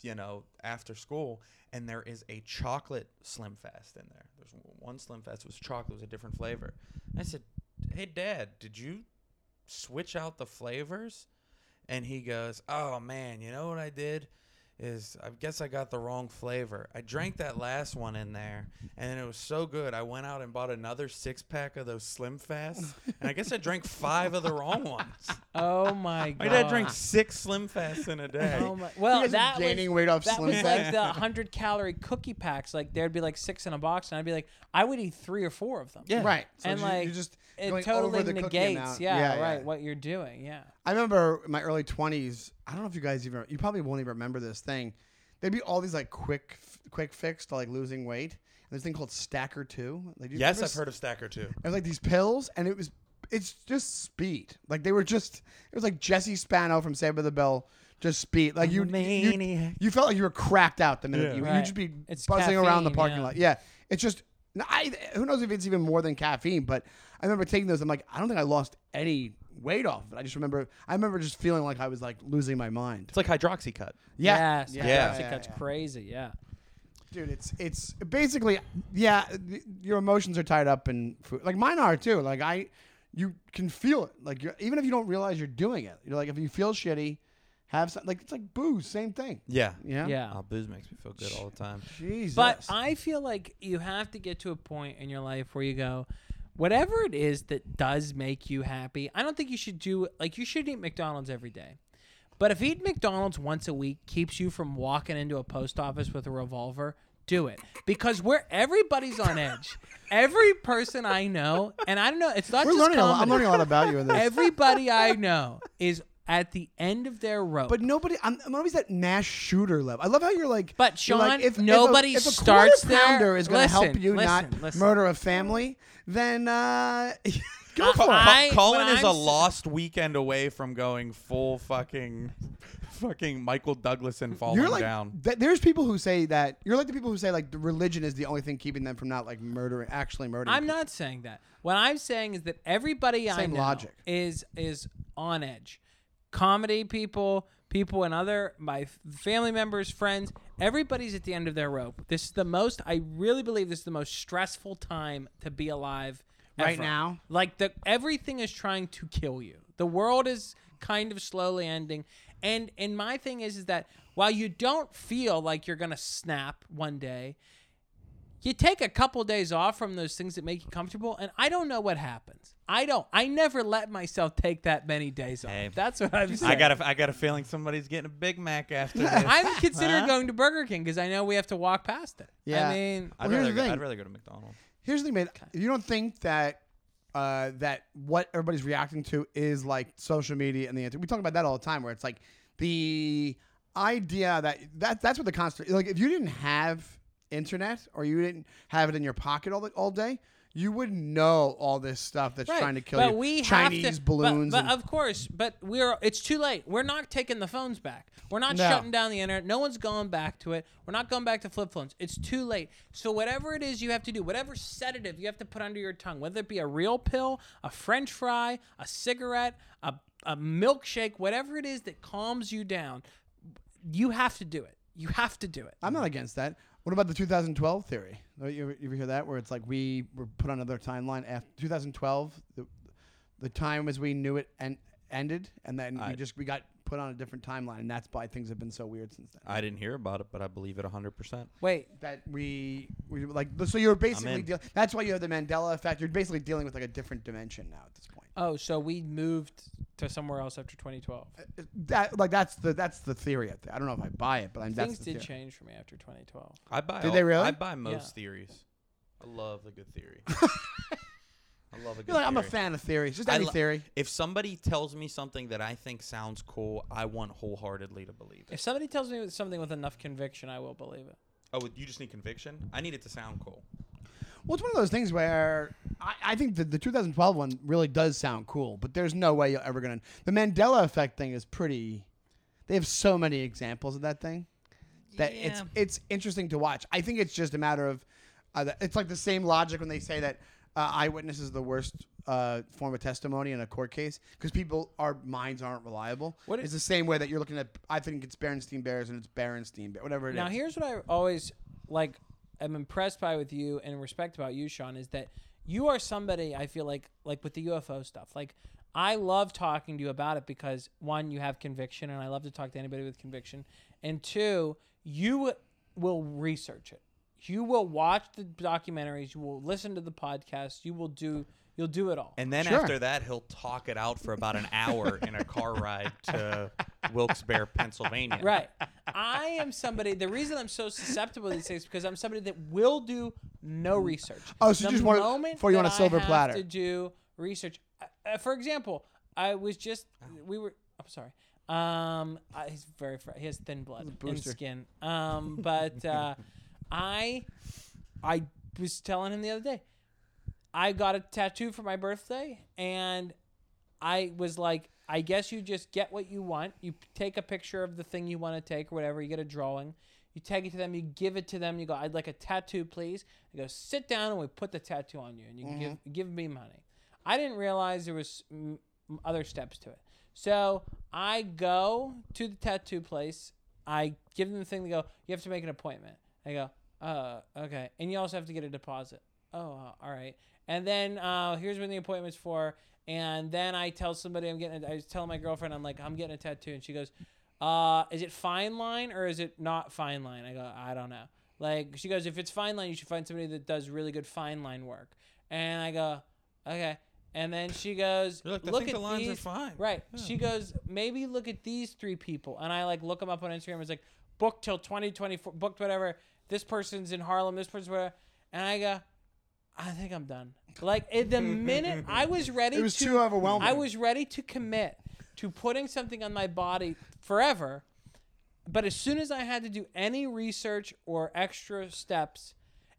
you know, after school, and there is a chocolate Slim Fast in there. There's one Slim Fast was chocolate, was a different flavor. I said, "Hey, Dad, did you switch out the flavors?" And he goes, "Oh man, you know what I did is I guess I got the wrong flavor. I drank that last one in there, and it was so good. I went out and bought another six pack of those Slim Fasts, and I guess I drank five of the wrong ones. Oh my My god. dad drank six Slim Fasts in a day. Oh my. Well, guys are that gaining was, weight off that Slim was like the hundred calorie cookie packs. Like there'd be like six in a box, and I'd be like, I would eat three or four of them. Yeah. Right. So And, you- like, you're just It totally over the cookie negates, amount. yeah, Yeah, right, yeah. what you're doing, yeah. I remember in my early 20s. I don't know if you guys even. You probably won't even remember this thing. There'd be all these like quick, quick fix to like losing weight. And there's a thing called Stacker Two. Like, do you Yes, ever I've s- heard of Stacker 2. It was like these pills, and it was it's just speed. Like they were just it was like Jesse Spano from Saved by the Bell, just speed. Like you, you maniac. you felt like you were cracked out the minute Yeah. you Right. you'd just be It's buzzing around the caffeine, parking yeah. lot. Yeah, it's just I who knows if it's even more than caffeine. But I remember taking those. I'm like I don't think I lost any weight off of it. I just remember I remember just feeling like I was like losing my mind. It's like hydroxycut. Yeah, Yes, yeah, Yeah. yeah, That's crazy, yeah. dude it's it's basically yeah th- your emotions are tied up in food like mine are too like i you can feel it like you're even if you don't realize you're doing it you're like if you feel shitty have some like it's like booze same thing Yeah. yeah Yeah. Oh, booze makes me feel good all the time. jesus But I feel like you have to get to a point in your life where you go, whatever it is that does make you happy. I don't think you should do like you should eat McDonald's every day. But if eating McDonald's once a week keeps you from walking into a post office with a revolver, do it because we're everybody's on edge. Every person I know, and I don't know, it's not we're just learning a lot, i'm learning a lot about you in this Everybody I know is at the end of their rope. but nobody I'm, I'm always at mass shooter level i love how you're like But you're like, Sean, if, nobody if a, if a starts pounder there- is going to help listen, you not listen, listen. murder a family then uh go Uh, for it I- Collin is I'm a s- lost weekend away from going full fucking, fucking Michael Douglas and falling you're like down. th- there's people who say that you're like the people who say like the religion is the only thing keeping them from not like murdering actually murdering I'm people. not saying that. What I'm saying is that everybody I Same know logic. is is on edge. Comedy people, people and other my f- family members, friends, everybody's at the end of their rope. This is the most I really believe this is the most stressful time to be alive Right now? Like the everything is trying to kill you. The world is kind of slowly ending. And and my thing is is that while you don't feel like you're gonna snap one day, you take a couple days off from those things that make you comfortable, and I don't know what happens. I don't. I never let myself take that many days off. Hey. That's what I'm saying. I got a, I got a feeling somebody's getting a Big Mac after this. I'm considering Huh? going to Burger King because I know we have to walk past it. Yeah. I mean, I'd Well, here's rather the go, thing. I'd rather go to McDonald's. Here's the thing, man. Okay. You don't think that uh, that what everybody's reacting to is like social media and the internet, we talk about that all the time. Where it's like the idea that that that's what the constant like. If you didn't have internet or you didn't have it in your pocket all the, all day, you wouldn't know all this stuff that's Right. trying to kill but you. we Chinese have to, balloons. But, but of course, but we're it's too late. We're not taking the phones back. We're not No. shutting down the internet. No one's going back to it. We're not going back to flip phones. It's too late. So whatever it is you have to do, whatever sedative you have to put under your tongue, whether it be a real pill, a French fry, a cigarette, a a milkshake, whatever it is that calms you down, you have to do it. You have to do it. I'm not against that. What about the 2012 theory? You ever, you ever hear that? Where it's like we were put on another timeline after 2012, the, the time as we knew it en- ended, and then I- we just we got put on a different timeline, and that's why things have been so weird since then. I didn't hear about it, but I believe it 100%. Wait, that we we like so you're basically in. deal- that's why you have the Mandela effect. You're basically dealing with like a different dimension now at this point. oh, so we moved to somewhere else after 2012. Uh, That like that's the that's the theory. I, think. I don't know if I buy it, but I'm that's Things the did theory. change for me after 2012. I buy Did all- they really? I buy most Yeah. theories. I love a good theory. I love a good You're like, I'm a theory. fan of theories. Just I any lo- theory. If somebody tells me something that I think sounds cool, I want wholeheartedly to believe it. If somebody tells me something with enough conviction, I will believe it. Oh, you just need conviction? I need it to sound cool. Well, it's one of those things where I, I think that the 2012 one really does sound cool, but there's no way you're ever gonna. The Mandela effect thing is pretty. They have so many examples of that thing that it's Yeah. it's interesting to watch. I think it's just a matter of. Uh, that- it's like the same logic when they say that uh, eyewitness is the worst uh, form of testimony in a court case because people our minds aren't reliable. What it's is- the same way that you're looking at. I think it's Berenstein Bears and it's Berenstein Bears, whatever it is. Now, here's what I always like. am impressed by with you and respect about you, Sean, is that you are somebody I feel like like with the UFO stuff. Like I love talking to you about it because one, you have conviction, and I love to talk to anybody with conviction, and two, you will research it. You will watch the documentaries. You will listen to the podcast. You will do. You'll do it all. And then Sure. after that, he'll talk it out for about an hour in a car ride to Wilkes-Barre, Pennsylvania. Right. I am somebody. The reason I'm so susceptible to these things is because I'm somebody that will do no research. Oh, so you the just want it moment before you want that a silver I have platter. to do research. Uh, uh, for example, I was just we were. I'm sorry. Um, I, he's very fr- he has thin blood and booster. skin. Um, but uh, I I was telling him the other day. I got a tattoo for my birthday, and I was like, I guess you just get what you want. You take a picture of the thing you want to take or whatever. You get a drawing. You take it to them. You give it to them. You go, I'd like a tattoo, please. They go, sit down, and we put the tattoo on you, and you can give mm-hmm. give me money. I didn't realize there was other steps to it. So I go to the tattoo place. I give them the thing. They go, you have to make an appointment. I go, uh, okay, and you also have to get a deposit. Oh, all right. And then uh, here's when the appointment's for. And then I tell somebody I'm getting. I tell my girlfriend I'm like I'm getting a tattoo, and she goes, uh, "Is it fine line or is it not fine line?" I go, "I don't know." Like she goes, "If it's fine line, you should find somebody that does really good fine line work." And I go, "Okay." And then she goes, You're like, "Look think at the lines are these." fine. Right. She goes, maybe look at these three people. And I like look them up on Instagram. It's like booked till 2024, booked whatever. This person's in Harlem. This person's where. And I go, I think I'm done. Like at the minute I was ready It was to, too overwhelming. I was ready to commit to putting something on my body forever. But as soon as I had to do any research or extra steps,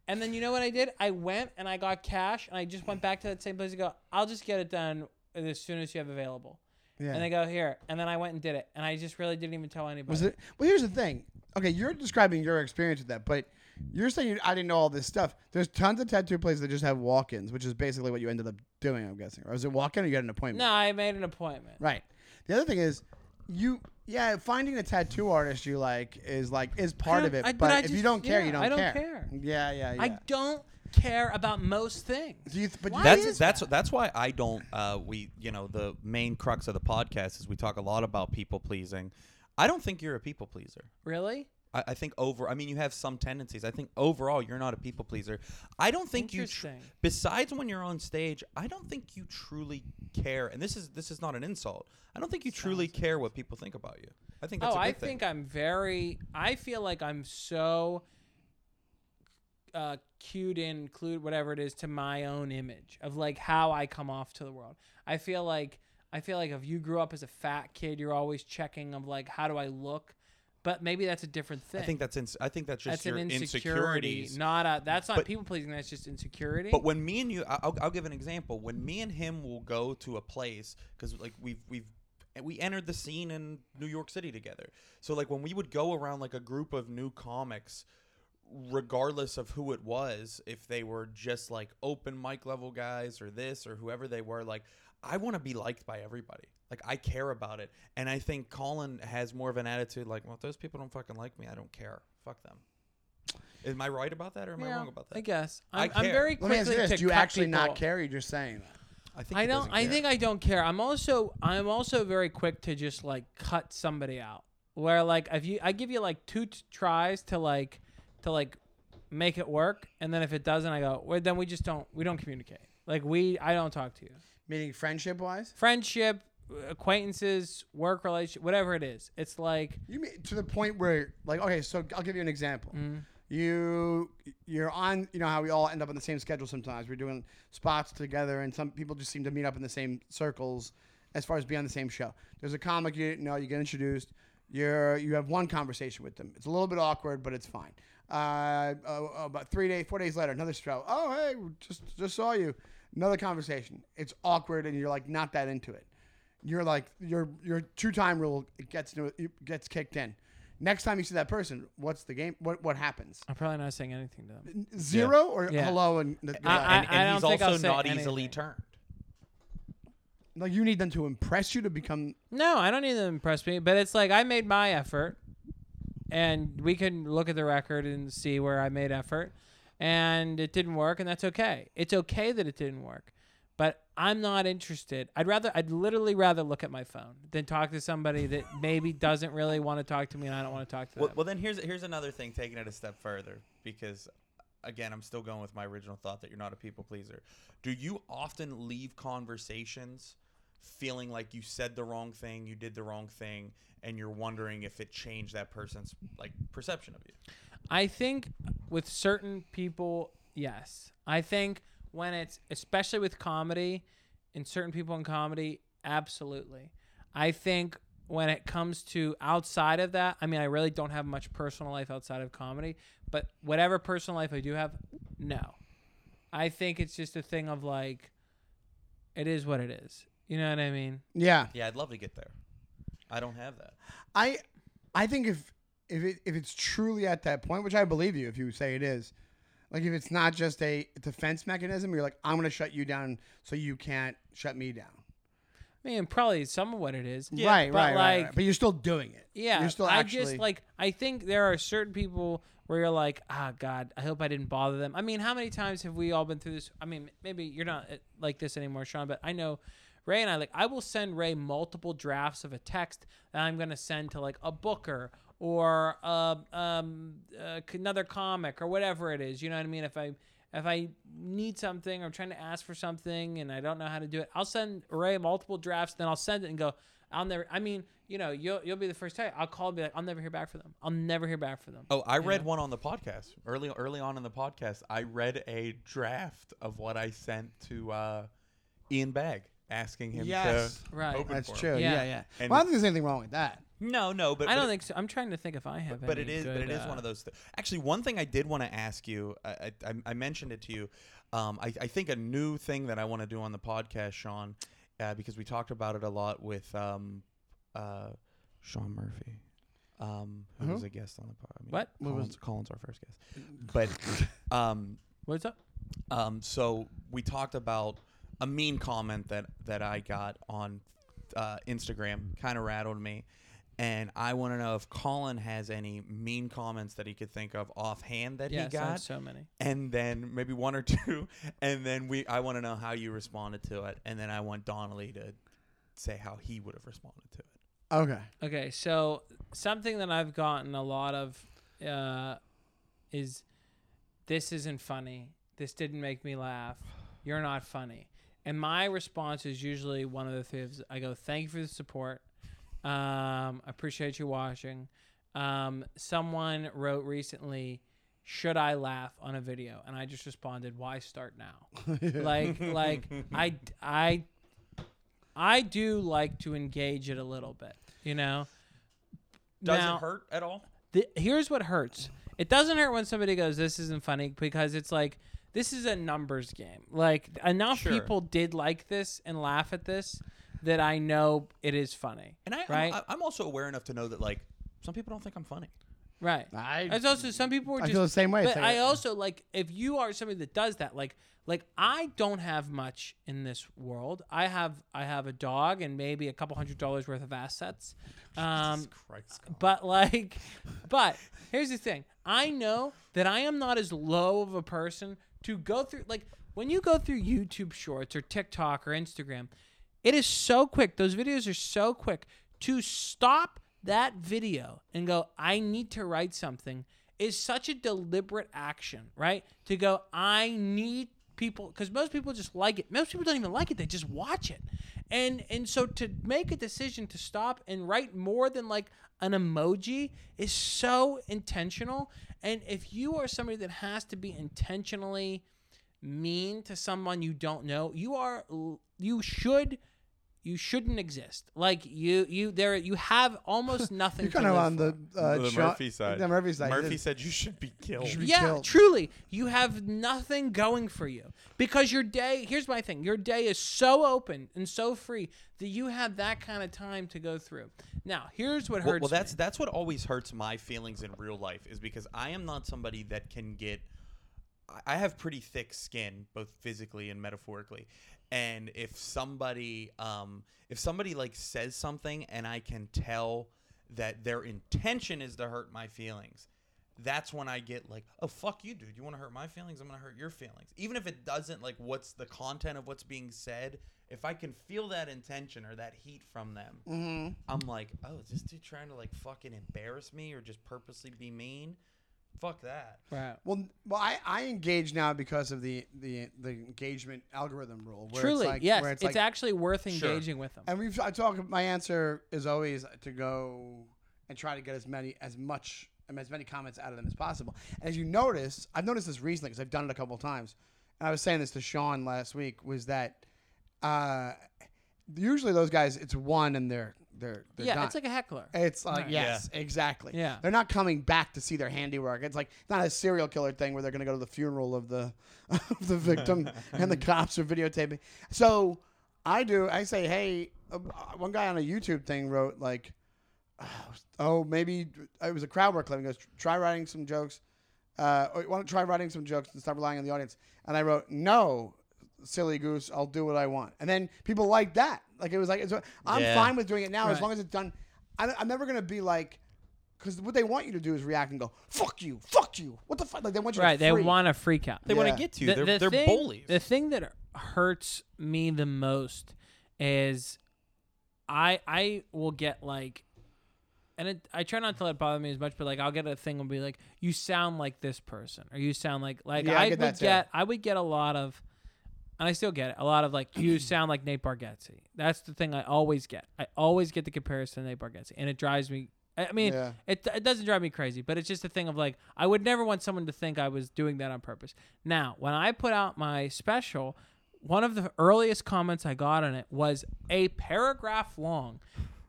and then you know what I did? I went and I got cash, and I just went back to that same place and go, I'll just get it done as soon as you have available. Yeah. And they go here, and then I went and did it, and I just really didn't even tell anybody. Was it? Well, here's the thing. Okay, you're describing your experience with that, but you're saying you, I didn't know all this stuff. There's tons of tattoo places that just have walk-ins, which is basically what you ended up doing. I'm guessing, or was it walk-in or you got an appointment? No, I made an appointment. Right. The other thing is, you yeah, finding a tattoo artist you like is like is part of it. I- but but if you don't care, yeah, you don't, I don't care. care. Yeah, yeah, yeah. I don't care about most things. Do you th- but Why That's is that's that? that's why I don't. Uh, we you know the main crux of the podcast is we talk a lot about people pleasing. I don't think you're a people pleaser. Really? I, I think over. I mean, you have some tendencies. I think overall you're not a people pleaser. I don't think you. Tr- Interesting. besides when you're on stage, I don't think you truly care. And this is this is not an insult. I don't think you truly care what people think about you. I think that's oh, a good I thing. think I'm very. I feel like I'm so uh, cued in, clued whatever it is to my own image of like how I come off to the world. I feel like I feel like if you grew up as a fat kid, you're always checking of like how do I look, but maybe that's a different thing. I think that's ins- I think that's just that's your an insecurity, not a. That's not But- people pleasing. That's just insecurity. But when me and you, I'll, I'll give an example. When me and him will go to a place, because like we've we've we entered the scene in New York City together. So like when we would go around like a group of new comics, regardless of who it was, if they were just like open mic level guys or this or whoever they were, like I want to be liked by everybody. Like I care about it, and I think Collin has more of an attitude like, well, if those people don't fucking like me, I don't care. Fuck them. Am I right about that, or am I wrong about that? I guess I I'm, I'm care. very Let me ask quickly you this: Do you actually people- not care? You're just saying that. I think I don't. I think I don't care. I'm also. I'm also very quick to just like cut somebody out. Where like if you, I give you like two t- tries to like, to like, make it work, and then if it doesn't, I go. Well, then we just don't. We don't communicate. Like we, I don't talk to you. Meaning friendship wise. Friendship, acquaintances, work relationship, whatever it is. It's like. You mean to the point where, like, okay, so I'll give you an example. mm, You you're on, you know how we all end up on the same schedule sometimes. We're doing spots together, and some people just seem to meet up in the same circles as far as being on the same show. There's a comic you know, you get introduced. You're you have one conversation with them. It's a little bit awkward, but it's fine. Uh, uh, about three days, four days later, another show. Oh hey, just just saw you. Another conversation. It's awkward, and you're like not that into it. You're like your your two time rule gets into it gets kicked in. Next time you see that person, what's the game? What what happens? I'm probably not saying anything to them. Zero or Yeah. hello and I- and, and I don't he's think also I'll say not easily anything. turned. like you need them to impress you to become. No, I don't need them to impress me, but it's like I made my effort, and we can look at the record and see where I made effort, and it didn't work, and that's okay. It's okay that it didn't work, but I'm not interested. I'd rather, I'd literally rather look at my phone than talk to somebody that maybe doesn't really want to talk to me, and I don't want to talk to Well, them. well, then here's here's another thing, taking it a step further, because again, I'm still going with my original thought that you're not a people pleaser. Do you often leave conversations feeling like you said the wrong thing, you did the wrong thing, and you're wondering if it changed that person's like perception of you? I think with certain people, yes. I think when it's especially with comedy and certain people in comedy, absolutely. I think when it comes to outside of that, I mean, I really don't have much personal life outside of comedy, but whatever personal life I do have, no. I think it's just a thing of like, it is what it is. You know what I mean? Yeah, Yeah, I'd love to get there. I don't have that. I I think if if it if it's truly at that point, which I believe you, if you say it is, like if it's not just a defense mechanism, you're like I'm gonna shut you down so you can't shut me down. I mean, probably some of what it is. right, but right, right, like, right. But you're still doing it. Yeah, you're still I actually. just like I think there are certain people where you're like, ah, God, I hope I didn't bother them. I mean, how many times have we all been through this? I mean, maybe you're not uh, like this anymore, Sean, but I know Ray and I like I will send Ray multiple drafts of a text that I'm gonna send to like a booker or uh, um, uh, another comic or whatever it is. You know what I mean? If I if I need something or I'm trying to ask for something and I don't know how to do it, I'll send Ray multiple drafts. Then I'll send it and go. I'll never. I mean, you know, you'll you'll be the first time. I'll call and be like, I'll never hear back from them. I'll never hear back from them. Oh, I You read know? one on the podcast early early on in the podcast. I read a draft of what I sent to uh, Ian Bagg, asking him Yes. to Right. open That's for him. true. Yeah. Yeah, yeah. And- well, I don't think there's anything wrong with that. No, no, but I but don't it- think so. I'm trying to think if I have. but it any is but good, it is uh, one of those th- actually one thing i did want to ask you I, I, I mentioned it to you um, I, I think a new thing that i want to do on the podcast sean uh, because we talked about it a lot with um, uh, sean murphy um, who Who? was a guest on the podcast I mean, What? What was- Collin's, Collin's our first guest but um, What's up? um, so we talked about a mean comment that that I got on uh, Instagram, kind of rattled me, and I want to know if Collin has any mean comments that he could think of offhand that Yes, he I have got, so many. and then maybe one or two, and then we I want to know how you responded to it, and then I want Donnelly to say how he would have responded to it. Okay. Okay, so something that I've gotten a lot of uh, is this isn't funny. This didn't make me laugh. You're not funny. And my response is usually one of the things I go, thank you for the support. Um, I appreciate you watching. Um, someone wrote recently, should I laugh on a video? And I just responded, why start now? like like I I I do like to engage it a little bit, you know. Does Now- it hurt at all? the, here's what hurts. It doesn't hurt when somebody goes, "This isn't funny," because it's like this is a numbers game. Like enough Sure. people did like this and laugh at this that I know it is funny. And I, Right. I'm, I'm also aware enough to know that like some people don't think I'm funny. Right. I, There's also some people were I just. feel the same way. But like- I also like if you are somebody that does that, like like I don't have much in this world. I have I have a dog and maybe a couple hundred dollars worth of assets. Um, Christ. But like, but here's the thing: I know that I am not as low of a person to go through. Like when you go through YouTube Shorts or TikTok or Instagram, it is so quick. Those videos are so quick to stop that video and go. I need to write something. Is such a deliberate action, right? To go. I need people because most people just like it. Most people don't even like it; they just watch it. And and so to make a decision to stop and write more than like an emoji is so intentional. And if you are somebody that has to be intentionally mean to someone you don't know, you are you should you shouldn't exist. Like you you there you have almost nothing. You're to kind of live on the, for. uh, the Sean- Murphy side. The Murphy side. Murphy Just- said you should be killed. should be yeah, killed. truly, you have nothing going for you because your day. Here's my thing: your day is so open and so free that you have that kind of time to go through. Now, here's what Well, hurts. well, that's me. that's what always hurts my feelings in real life is because I am not somebody that can get. I- I have pretty thick skin, both physically and metaphorically, and if somebody, um, if somebody like says something and I can tell that their intention is to hurt my feelings, that's when I get like, oh fuck you, dude. You want to hurt my feelings? I'm gonna hurt your feelings, even if it doesn't like what's the content of what's being said. If I can feel that intention or that heat from them, mm-hmm. I'm like, oh, is this dude trying to like fucking embarrass me or just purposely be mean? Fuck that. right. Well, well, I, I engage now because of the the the engagement algorithm rule. Where Truly, it's like, yes, where it's, it's, like, actually worth Sure. engaging with them. and we've I talk. My answer is always to go and try to get as many as much and as many comments out of them as possible. And as you notice, I've noticed this recently because I've done it a couple of times. And I was saying this to Sean last week was that uh, usually those guys it's one and they're they're, they're yeah, done. it's like a heckler. It's like Right. yes, exactly. Yeah. they're not coming back to see their handiwork. It's like not a serial killer thing where they're going to go to the funeral of the of the victim and the cops are videotaping. So I do. I say, hey, uh, one guy on a YouTube thing wrote like, oh, maybe it was a crowd work clip. He goes, try writing some jokes. Uh, or want to try writing some jokes and stop relying on the audience. And I wrote, no, silly goose, I'll do what I want. And then people like that. Like it was like, it's, I'm Yeah. fine with doing it now as Right. long as it's done. I, I'm never gonna be like, because what they want you to do is react and go, fuck you, fuck you. What the fuck? Like they want you right, to they freak. want to freak out. They want Yeah. to get to you. The- they're the they're thing, bullies. The thing that hurts me the most is I I will get like and it, I try not to let it bother me as much, but like I'll get a thing will be like, "You sound like this person," or "You sound like like Yeah, I I, get would that too. get I would get a lot of, and I still get it a lot of like, "You sound like Nate Bargatze." That's the thing I always get. I always get the comparison to Nate Bargatze, and it drives me. I mean, Yeah. it, it doesn't drive me crazy, but it's just a thing of like, I would never want someone to think I was doing that on purpose. Now, when I put out my special, one of the earliest comments I got on it was a paragraph long,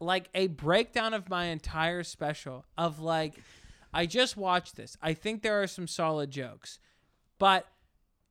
like a breakdown of my entire special of like, I just watched this. I think there are some solid jokes, but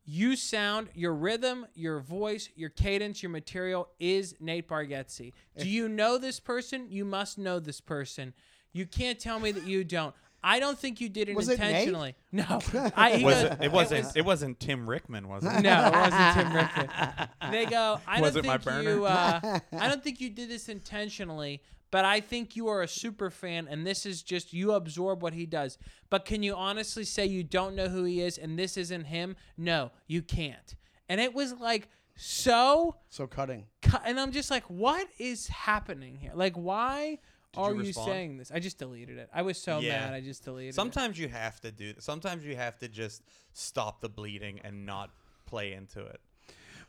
you sound your rhythm, your voice, your cadence, your material is Nate Bargatze. Do you know this person? You must know this person. You can't tell me that you don't. I don't think you did it Was it Nate? intentionally. No, I, Was goes- it, it wasn't was- it wasn't Tim Rickman, was it? no, it wasn't Tim Rickman. They go. I Was don't it my think you. Uh, I don't think you did this intentionally, but I think you are a super fan, and this is just you absorb what he does. But can you honestly say you don't know who he is, and this isn't him? No, you can't. And it was like so. So cutting. cu- And I'm just like, what is happening here? Like, why are you you, saying this? I just deleted it. I was so Yeah. mad. I just deleted it. Sometimes you have to do. Sometimes you have to just stop the bleeding and not play into it.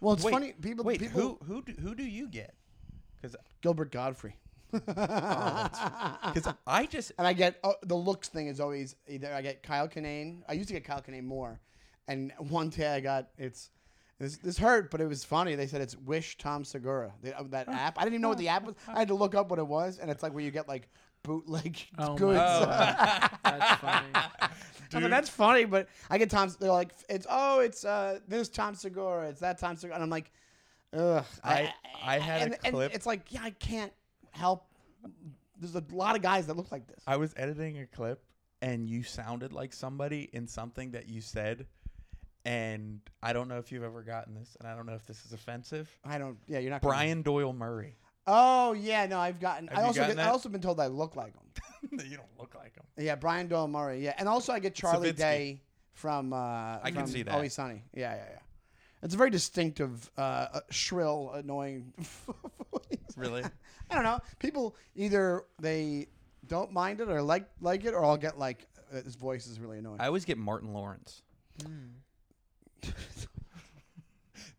Well, it's Wait, funny. People. Wait, people, who who do, who do you get? Because Gilbert Gottfried. Because I just And I get uh, the looks thing is always either I get Kyle Kinane. I used to get Kyle Kinane more, and one day I got it's this this hurt, but it was funny. They said it's Wish Tom Segura the, uh, that app. I didn't even know what the app was. I had to look up what it was, and it's like where you get like bootleg Oh my goods. God. That's funny. I mean, that's funny, but I get Tom. They're like, it's oh, it's uh, this Tom Segura, it's that Tom Segura, and I'm like, ugh. I- I had a and, and it's like, yeah, I can't help. There's a lot of guys that look like this. I was editing a clip and you sounded like somebody in something that you said. And I don't know if you've ever gotten this, and I don't know if this is offensive. I don't. Yeah, you're not. gonna- Brian Doyle Murray. Oh yeah, no, I've gotten. Have I you also gotten get, I that? also been told I look like him. you don't look like him. Yeah, Brian Doyle Murray. Yeah, and also I get Charlie Savinsky. Day from. Uh, I can see that. Always Sunny. Yeah, yeah, yeah. It's a very distinctive, uh, uh, shrill, annoying voice. Really? I don't know. People either they don't mind it or like like it, or I'll get like uh, his voice is really annoying. I always get Martin Lawrence. Hmm.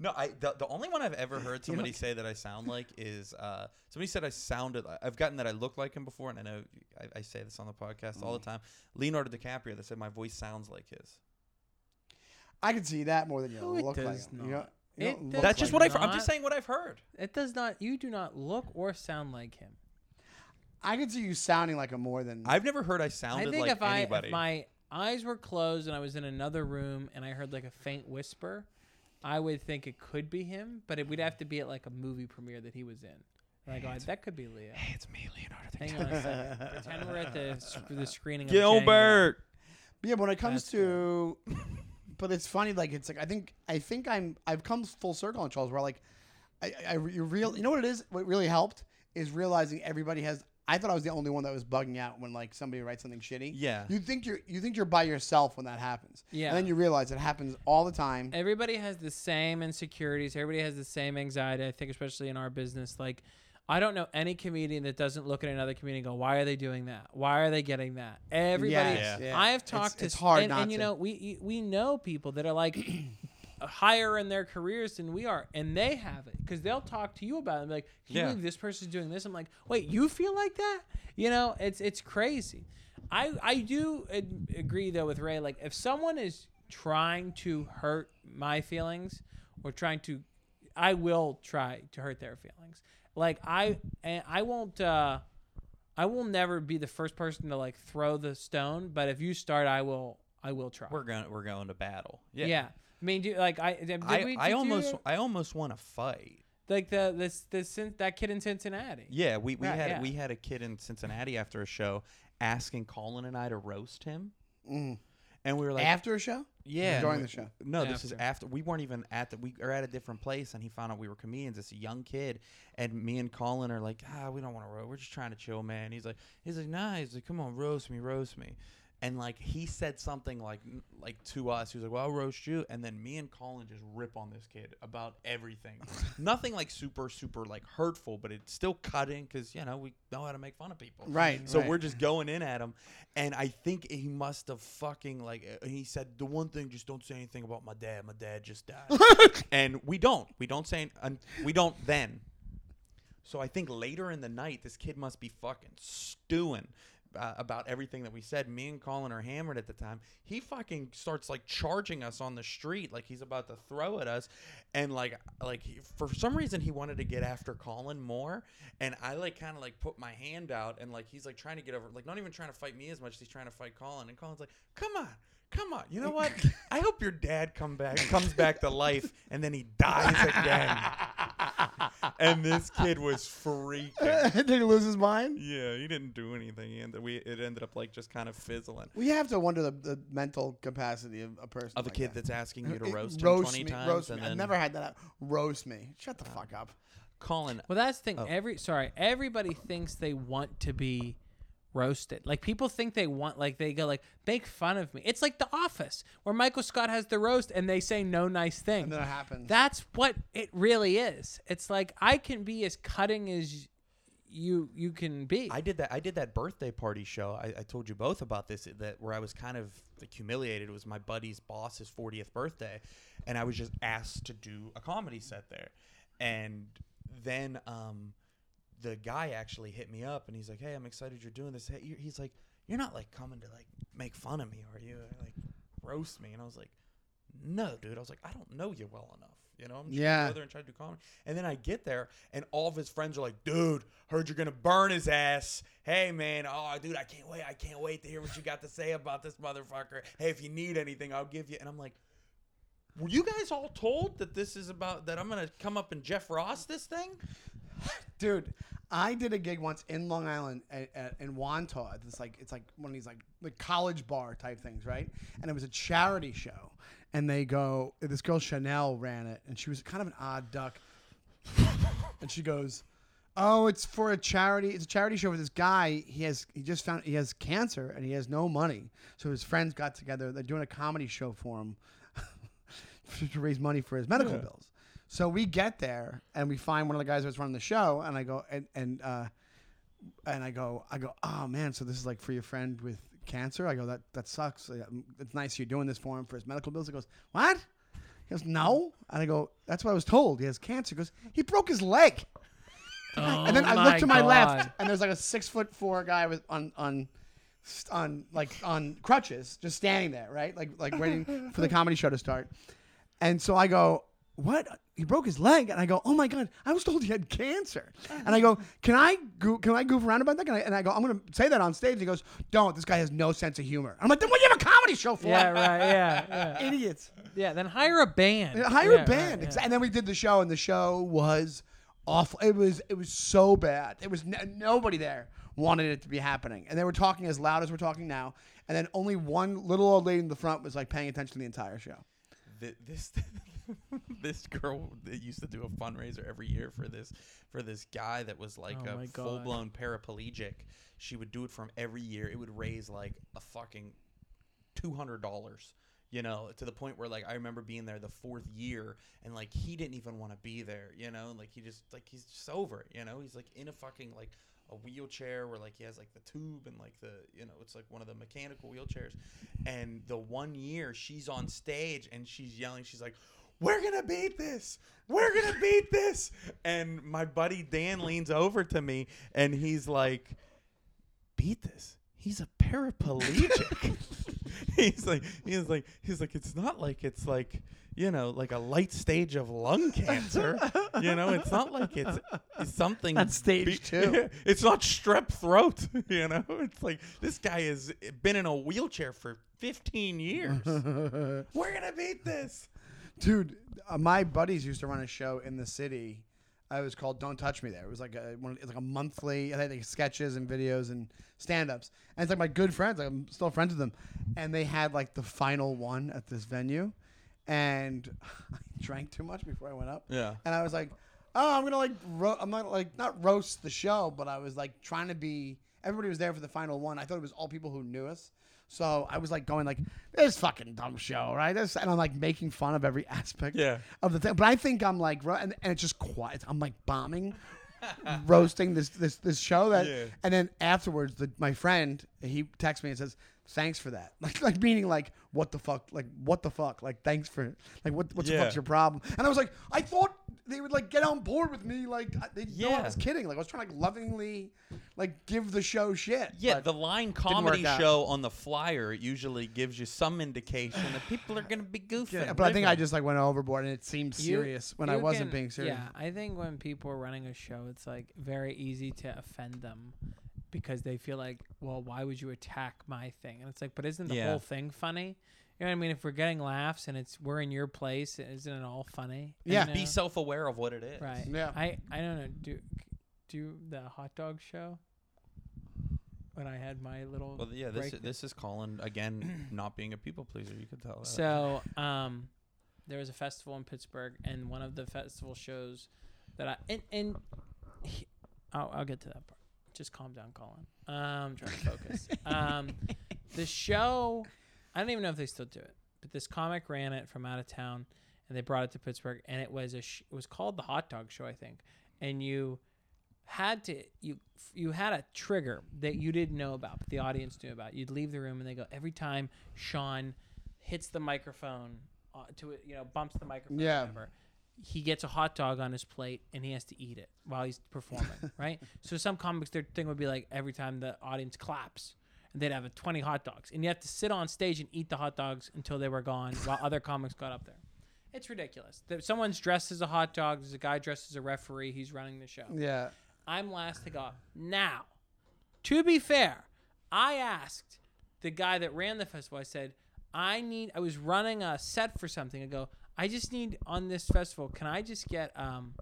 No, I the, the only one I've ever heard somebody say that I sound like is uh, somebody said I sounded. Like, I've gotten that I look like him before, and I know I, I say this on the podcast all the time. Leonardo DiCaprio that said my voice sounds like his. I can see that more than you No, it look like does him. You not. Don't- It does That's just like what him. I've. I'm not. just saying what I've heard. It does not. You do not look or sound like him. I can see you sounding like him more than I've never heard I I sounded think like if I anybody. if my eyes were closed and I was in another room and I heard like a faint whisper, I would think it could be him. But it would have to be at like a movie premiere that he was in. And I go, that could be Leo. hey, it's me, Leonardo Hang on a second. Pretend we're at the s- the screening. of Django. Gilbert. Yeah, but when it comes That's to, but it's funny. Like it's like I think I think I'm I've come full circle on Charles. Where like, I, I you real you know what it is. What really helped is realizing everybody has. I thought I was the only one that was bugging out when like somebody writes something shitty. Yeah. You think you're you think you're by yourself when that happens. Yeah. And then you realize it happens all the time. Everybody has the same insecurities. Everybody has the same anxiety. I think, especially in our business, like. I don't know any comedian that doesn't look at another comedian and go, "Why are they doing that? Why are they getting that?" Everybody, Yes, yeah. I have It's- talked to it's hard and, and you to. know we we know people that are like higher in their careers than we are, and they have it because they'll talk to you about it. And be like, "Can you Yeah. believe this person's doing this?" I'm like, "Wait, you feel like that?" You know, it's it's crazy. I I do ad- agree though with Ray. Like, if someone is trying to hurt my feelings or trying to, I will try to hurt their feelings. Like I and I won't. uh I will never be the first person to like throw the stone, but if you start, I will. I will try. We're going. We're going to battle. yeah. Yeah. I mean, do, like I did I, we, I did you- almost. I almost want to fight. like the this this that kid in Cincinnati. Yeah, we, we Right, had yeah. we had a kid in Cincinnati after a show asking Collin and I to roast him, Mm. And we were like, After a show. yeah, during the show? No, this is After. after. We weren't even at the. We are at a different place, and he found out we were comedians. It's a young kid, and me and Collin are like, ah, we don't want to roast. We're just trying to chill, man. He's like, he's like, nah. He's like, come on, roast me, roast me. And like he said something like like to us. He was like, "Well, I'll roast you." And then me and Collin just rip on this kid about everything. Nothing like super super like hurtful, but it's still cutting because you know we know how to make fun of people. Right. So right. we're just going in at him, and I think he must have fucking like. uh, He said the one thing: just don't say anything about my dad. My dad just died, and we don't. We don't say. and We don't then. So I think later in the night, this kid must be fucking stewing. Uh, about everything that we said, me and Collin are hammered at the time. He fucking starts like charging us on the street, like he's about to throw at us, and like like he, for some reason he wanted to get after Collin more, and I like kind of like put my hand out, and like he's like trying to get over, like not even trying to fight me as much as he's trying to fight Collin, and Collin's like, "Come on, come on, you know what? I hope your dad come back, comes back to life, and then he dies again." and this kid was freaking. Did he lose his mind? Yeah, he didn't do anything. He ended, we it ended up like just kind of fizzling. We have to wonder the, the mental capacity of a person. Of a like kid that. that's asking you to It- roast him roast twenty me, times, Roast and me. I've then never had that. Roast me. Shut the ah. fuck up. Collin. Well, that's the thing. Oh. Every sorry, everybody thinks they want to be roasted. Like people think they want, like they go, like make fun of me. It's like The Office, where Michael Scott has the roast and they say no nice things. And then happens. That's what it really is. It's like I can be as cutting as you you can be. I did that. I did that birthday party show. I, I told you both about this. That where I was kind of like, humiliated. It was my buddy's boss's 40th birthday, and I was just asked to do a comedy set there. And then um, the guy actually hit me up and he's like, "Hey, I'm excited you're doing this." Hey, you're- He's like, "You're not like coming to like make fun of me, are you? Like roast me?" And I was like, "No, dude." I was like, "I don't know you well enough." You know, I'm just Yeah. go there and try to do comedy. And then I get there, and all of his friends are like, "Dude, heard you're gonna burn his ass. Hey, man, oh, dude, I can't wait. I can't wait to hear what you got to say about this motherfucker. Hey, if you need anything, I'll give you." And I'm like, "Were you guys all told that this is about that I'm gonna come up and Jeff Ross this thing?" Dude, I did a gig once in Long Island at, at, in Wantagh. It's like it's like one of these like like college bar type things, right? And it was a charity show. And they go, this girl Chanel ran it, and she was kind of an odd duck. and she goes, "Oh, it's for a charity. It's a charity show for this guy. He has he just found he has cancer and he has no money. So his friends got together. They're doing a comedy show for him to raise money for his medical bills. So we get there and we find one of the guys that's running the show, and I go and and uh, and I go I go, oh man, so this is like for your friend with cancer. I go that that sucks. Uh, It's nice you're doing this for him for his medical bills. He goes, what? He goes, no. And I go, that's what I was told. He has cancer. He goes, he broke his leg. and then Oh I look to my God. left, and there's like a six foot four guy with on on on like on crutches, just standing there, right, like like waiting for the comedy show to start. And so I go, "What? He broke his leg?" And I go, "Oh my god! I was told he had cancer." And I go, "Can I go- can I goof around about that?" And I, and I go, "I'm going to say that on stage." He goes, "Don't. This guy has no sense of humor." I'm like, "Then what do you have a comedy show for?" Yeah, right. Yeah, yeah. Idiots. Yeah, then hire a band. Hire Yeah, a band. right, Exa- yeah. And then we did the show, and the show was awful. It was it was so bad. It was n- nobody there wanted it to be happening, and they were talking as loud as we're talking now. And then only one little old lady in the front was like paying attention to the entire show. Th- this this girl that used to do a fundraiser every year for this for this guy that was like Oh a full blown paraplegic. She would do it from every year. It would raise like a fucking two hundred dollars. You know, to the point where like I remember being there the fourth year and like he didn't even want to be there. You know, like he just like he's just over. it, You know, he's like in a fucking like a wheelchair where like he has like the tube and like the you know it's like one of the mechanical wheelchairs and the one year she's on stage and she's yelling she's like we're gonna beat this. We're gonna beat this. And my buddy dan leans over to me and he's like beat this? He's a paraplegic. He's like he's like he's like it's not like it's like you know like a light stage of lung cancer. You know it's not like it's, it's something That's stage be- two. it's not strep throat you know? It's like this guy has been in a wheelchair for 15 years. We're gonna beat this Dude, uh, my buddies used to run a show in the city. Uh, it was called "Don't Touch Me." There, it was like a one, it was like a monthly. I had like sketches and videos and stand-ups. And it's like my good friends. Like, I'm still friends with them, and they had like the final one at this venue, and I drank too much before I went up. yeah And I was like, oh, I'm gonna like, ro- I'm not like not roast the show, but I was like trying to be. Everybody was there for the final one. I thought it was all people who knew us. So I was like going like this fucking dumb show, right? This, and I'm like making fun of every aspect Yeah. of the thing. But I think I'm like, and, and it's just quiet. I'm like bombing, roasting this this this show that. Yeah. And then afterwards, the, my friend he texts me and says, "Thanks for that." Like like meaning like what the fuck, like what the fuck, like thanks for like what what's the Yeah. fuck's your problem? And I was like, I thought they would like get on board with me. Like I- they know I was kidding. Like I was trying to like lovingly like give the show shit. Yeah, the line comedy show on the flyer usually gives you some indication that people are going to be goofing. Yeah, but I think I just like went overboard and it seemed You- serious when I wasn't can- being serious. Yeah, I think when people are running a show, it's like very easy to offend them because they feel like, well, why would you attack my thing? And it's like, but isn't the Yeah. whole thing funny? You know what I mean? If we're getting laughs and it's we're in your place, isn't it all funny? Yeah. You be self aware of what it is. right. Yeah. I I don't know. Do do the hot dog show when I had my little. Well, yeah, this break- this is Collin again not being a people pleaser. You could tell that. So, um, there was a festival in Pittsburgh, and one of the festival shows that I and and he, I'll, I'll get to that part. Just calm down, Collin. Um, I'm trying to focus. um, the show, I don't even know if they still do it, but this comic ran it from out of town, and they brought it to Pittsburgh, and it was a sh- it was called the Hot Dog Show, I think, and you had to you you had a trigger that you didn't know about, but the audience knew about. You'd leave the room and they go every time Sean hits the microphone uh, to it, you know, bumps the microphone, Yeah. whatever. he gets a hot dog on his plate and he has to eat it while he's performing, right? So some comics, their thing would be like every time the audience claps, and they'd have a 20 hot dogs, and you have to sit on stage and eat the hot dogs until they were gone while other comics got up there. It's ridiculous. There- Someone's dressed as a hot dog. There's a guy dressed as a referee. He's running the show. Yeah. I'm last to go. up. Now, to be fair, I asked the guy that ran the festival. I said, I need. I was running a set for something. I go. I just need on this festival. Can I just get? Um,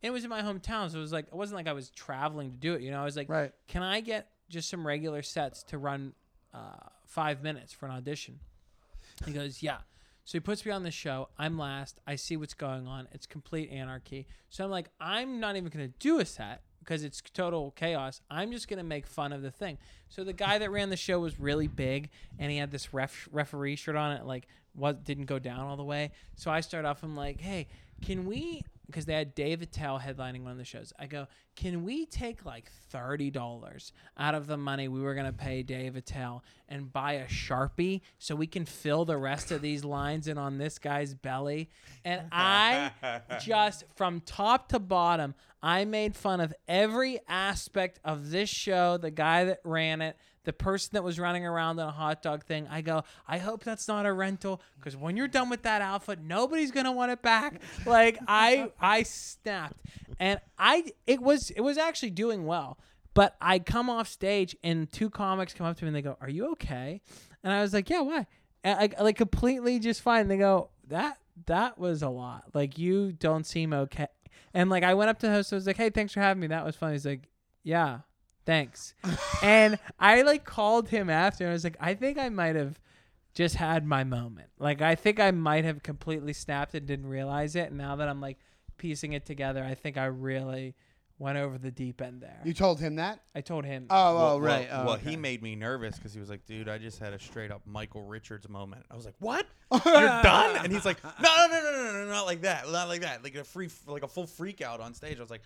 it was in my hometown, so it was like it wasn't like I was traveling to do it. You know, I was like, Right. can I get just some regular sets to run uh, five minutes for an audition? He goes, yeah. So he puts me on the show. I'm last. I see what's going on. It's complete anarchy. So I'm like, I'm not even going to do a set because it's total chaos. I'm just going to make fun of the thing. So the guy that ran the show was really big and he had this ref- referee shirt on it, like, what didn't go down all the way. So I start off, I'm like, hey, can we because they had Dave Attell headlining one of the shows. I go, can we take like thirty dollars out of the money we were gonna pay Dave Attell and buy a sharpie so we can fill the rest of these lines in on this guy's belly? And I just from top to bottom, I made fun of every aspect of this show, the guy that ran it, the person that was running around on a hot dog thing. I go, I hope that's not a rental because when you're done with that outfit, nobody's gonna want it back. Like I, I snapped, and I, it was, it was actually doing well. But I come off stage and two comics come up to me and they go, "Are you okay?" And I was like, "Yeah, why?" And I, like completely just fine. They go, "That that was a lot. Like you don't seem okay." And like I went up to the host, I was like, "Hey, thanks for having me. That was fun." He's like, "Yeah, thanks." and I like called him after and I was like, "I think I might have just had my moment. Like I think I might have completely snapped and didn't realize it. And now that I'm like piecing it together, I think I really went over the deep end there. You told him that? I told him. Oh, oh, Well, right. Well, oh, well, okay. he made me nervous because he was like, "Dude, I just had a straight up Michael Richards moment." I was like, "What? You're done?" And he's like, "No, no, no, no, no, no, not like that, not like that, like a free, like a full freak out on stage." I was like,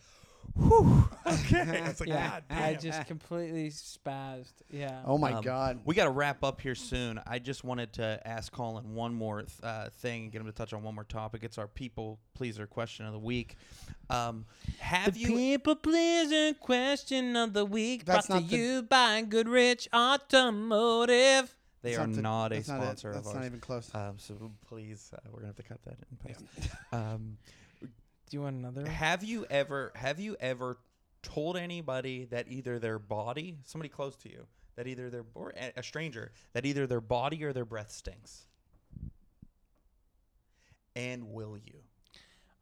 "Whew, okay." I was like, yeah, "God I just completely spazzed. Yeah. Oh my Um, god. We got to wrap up here soon. I just wanted to ask Collin one more th- uh, thing and get him to touch on one more topic. It's our people pleaser question of the week. Um, have the you? people pleaser question of the week That's brought to not the- you by Goodrich Automotive. They That's are not the- not a that's not it. sponsor That's of not ours. even close. Um, so please, uh, we're gonna have to cut that in post. Um, Do you want another? have you ever have you ever told anybody that either their body, somebody close to you, that either their or a a stranger, that either their body or their breath stinks? And will you?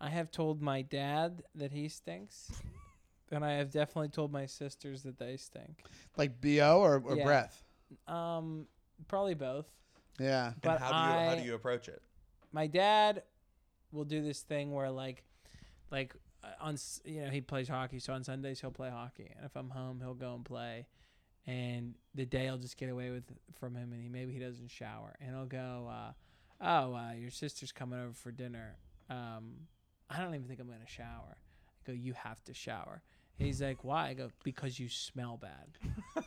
I have told my dad that he stinks, and I have definitely told my sisters that they stink. Like bo or, or Yeah. breath. Um, probably both. Yeah. And But how do you how do you approach it? my dad will do this thing where like like uh, on s- you know he plays hockey so on sundays he'll play hockey and if i'm home he'll go and play and the day i'll just get away with from him and he maybe he doesn't shower and he'll go uh, oh uh, your sister's coming over for dinner um, i don't even think i'm gonna shower i go you have to shower He's like, why? I go, because you smell bad.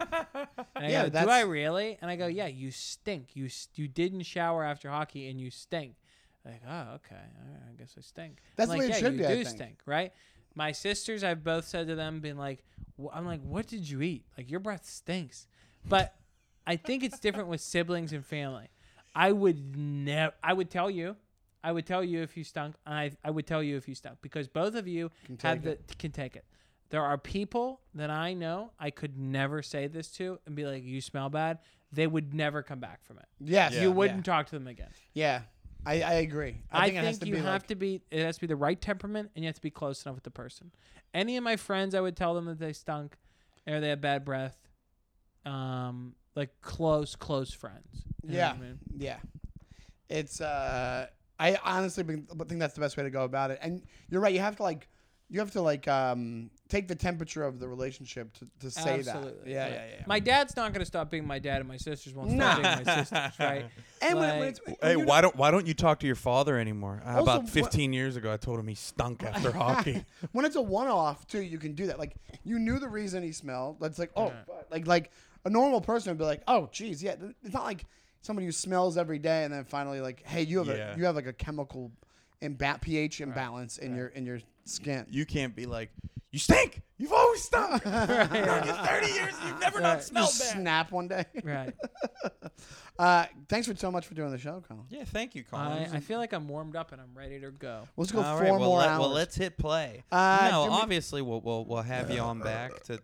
And I Yeah, go, do I really? And I go, yeah, you stink. You you didn't shower after hockey and you stink. Like, oh, okay. All right, I guess I stink. I'm That's the like, way it yeah, should you be, I do think. stink, right? My sisters, I've both said to them, been like, wh- I'm like, what did you eat? Like, your breath stinks. But I think it's different with siblings and family. I would never. I would tell you. I would tell you if you stunk. and I I would tell you if you stunk because both of you Can have take the can take it. There are people that I know I could never say this to and be like, "You smell bad." They would never come back from it. Yes. Yeah. You wouldn't talk to them again. Yeah. I, I agree. I, I, think, think, it has to you have like, to be. It has to be the right temperament, and you have to be close enough with the person. Any of my friends, I would tell them that they stunk, or they had bad breath. Um, like close, close friends. You know Yeah. I mean? Yeah. It's uh I honestly think that's the best way to go about it. And you're right, you have to like you have to like um take the temperature of the relationship to, to say Absolutely. that. Yeah, Right. yeah, yeah. My dad's not going to stop being my dad, and my sisters won't stop Nah. being my sisters, right? and when, like- when it's, when Hey, you- why don't why don't you talk to your father anymore? Also, About what- 15 years ago, I told him he stunk after hockey. when it's a one-off too, you can do that. Like you knew the reason he smelled. That's like oh, Yeah. like like a normal person would be like oh, geez, yeah. It's not like somebody who smells every day and then finally like hey, you have Yeah. a you have like a chemical and ba- pH imbalance in Right. your in your skin. You can't be like, you stink. You've always stunk. You've known you 30 years. You've never not smelled Just bad. snap one day. Right. Uh, thanks for so much for doing the show, Collin. Yeah, thank you, Collin. I, I feel like I'm warmed up and I'm ready to go. Let's go All four right, well, more let, hours. well, let's hit play. Uh, no, do we- obviously we'll, we'll we'll have you on back to.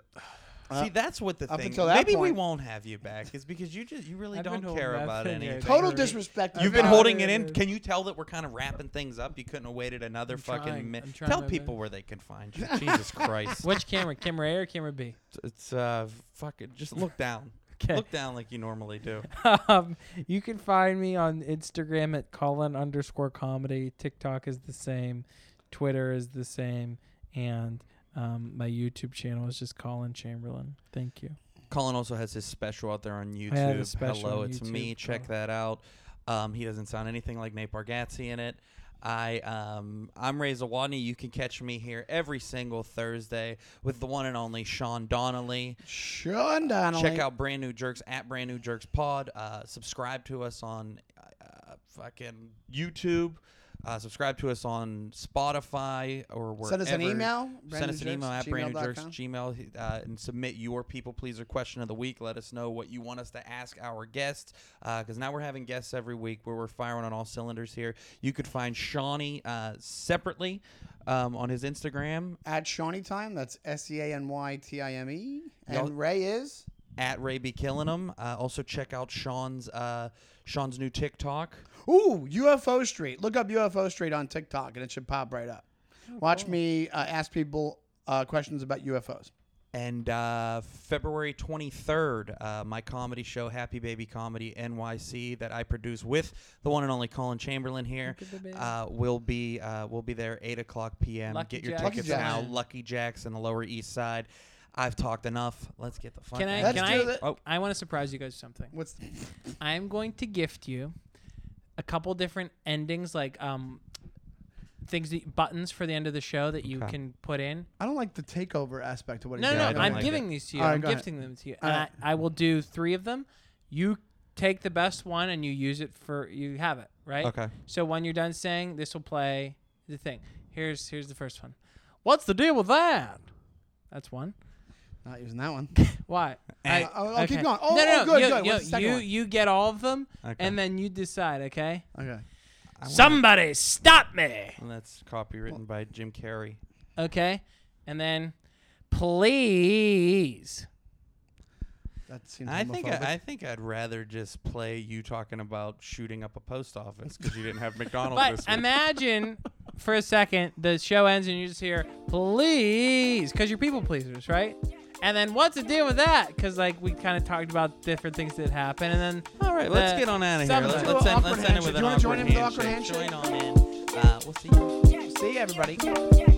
Uh, See, that's what the up thing. until that Maybe we point- won't have you back, is because you just you really I've been don't holding care that about thing anything. Total Right. disrespect. You've to been God. holding it it in. is. Can you tell that we're kind of wrapping things up? You couldn't have waited another I'm fucking trying. minute. I'm trying Tell my people best. where they can find you. Jesus Christ. Which camera? Camera A or camera B? It's uh fucking just look down. Okay. Look down like you normally do. um, you can find me on Instagram at Collin underscore comedy. TikTok is the same. Twitter is the same. And um, my YouTube channel is just Collin Chamberlin. Thank you. Collin also has his special out there on YouTube. I have a special Hello, on it's YouTube, me. Check so- that out. Um, he doesn't sound anything like Nate Bargatze in it. I um I'm Ray Zawodni. You can catch me here every single Thursday with the one and only Sean Donnelly. Sean Donnelly. Check out Brand New Jerks at Brand New Jerks Pod. Uh, subscribe to us on uh, fucking YouTube. Uh, subscribe to us on Spotify or wherever. Send us an email. Send us an email at brandnewjerks@gmail.com. brandnewjerks gmail uh, and submit your people pleaser question of the week. Let us know what you want us to ask our guests because now we're having guests every week where we're firing on all cylinders here. You could find Seany uh, separately um, on his Instagram At Seany Time. That's S E A N Y T I M E. And Ray is. At Ray B Killing 'em. Uh, also check out Sean's uh, Sean's new TikTok. Ooh, UFO Street. Look up UFO Street on TikTok and it should pop right up. Watch me uh, ask people uh, questions about UFOs. And uh, February 23rd, uh, my comedy show, Happy Baby Comedy NYC, that I produce with the one and only Collin Chamberlin here, uh, will be uh, will be there 8 o'clock p.m. Lucky Get your Jacks. tickets Lucky now. Jacks. Lucky Jacks in the Lower East Side. I've talked enough. Let's get the fuck Can I? out Let's Can do I? that. Oh. I want to surprise you guys with something. What's I'm going to gift you a couple different endings, like um, things that, buttons for the end of the show that you Okay. can put in. I don't like the takeover aspect of what No, he's no, I no. don't I'm like giving it. these to you. All right, I'm go ahead. gifting them to you, All and right. I, I will do three of them. You take the best one and you use it for you have it right. Okay. So when you're done saying this will play the thing. Here's here's the first one. What's the deal with that? That's one. Not using that one? Why? Uh, oh, oh, keep going. Oh, no, no, oh, good, you, good. You, What's the second you, one? you get all of them, Okay. and then you decide. Okay. Okay. I wanna- Somebody stop me. And that's copywritten by Jim Carrey. Okay. And then, please. That seems I think homophobic. I, I think I'd rather just play you talking about shooting up a post office because you didn't have McDonald's But this week. imagine for a second the show ends and you just hear please because you're people pleasers, right? And then what's the deal with that? Because like we kind of talked about different things that happen, and then All right, let's the- get on out of here. some- Let's, let's end, let's end it handshake. with Do an you wanna join awkward in with the awkward handshake. handshake? Join on in. Uh, we'll see you. See you, everybody.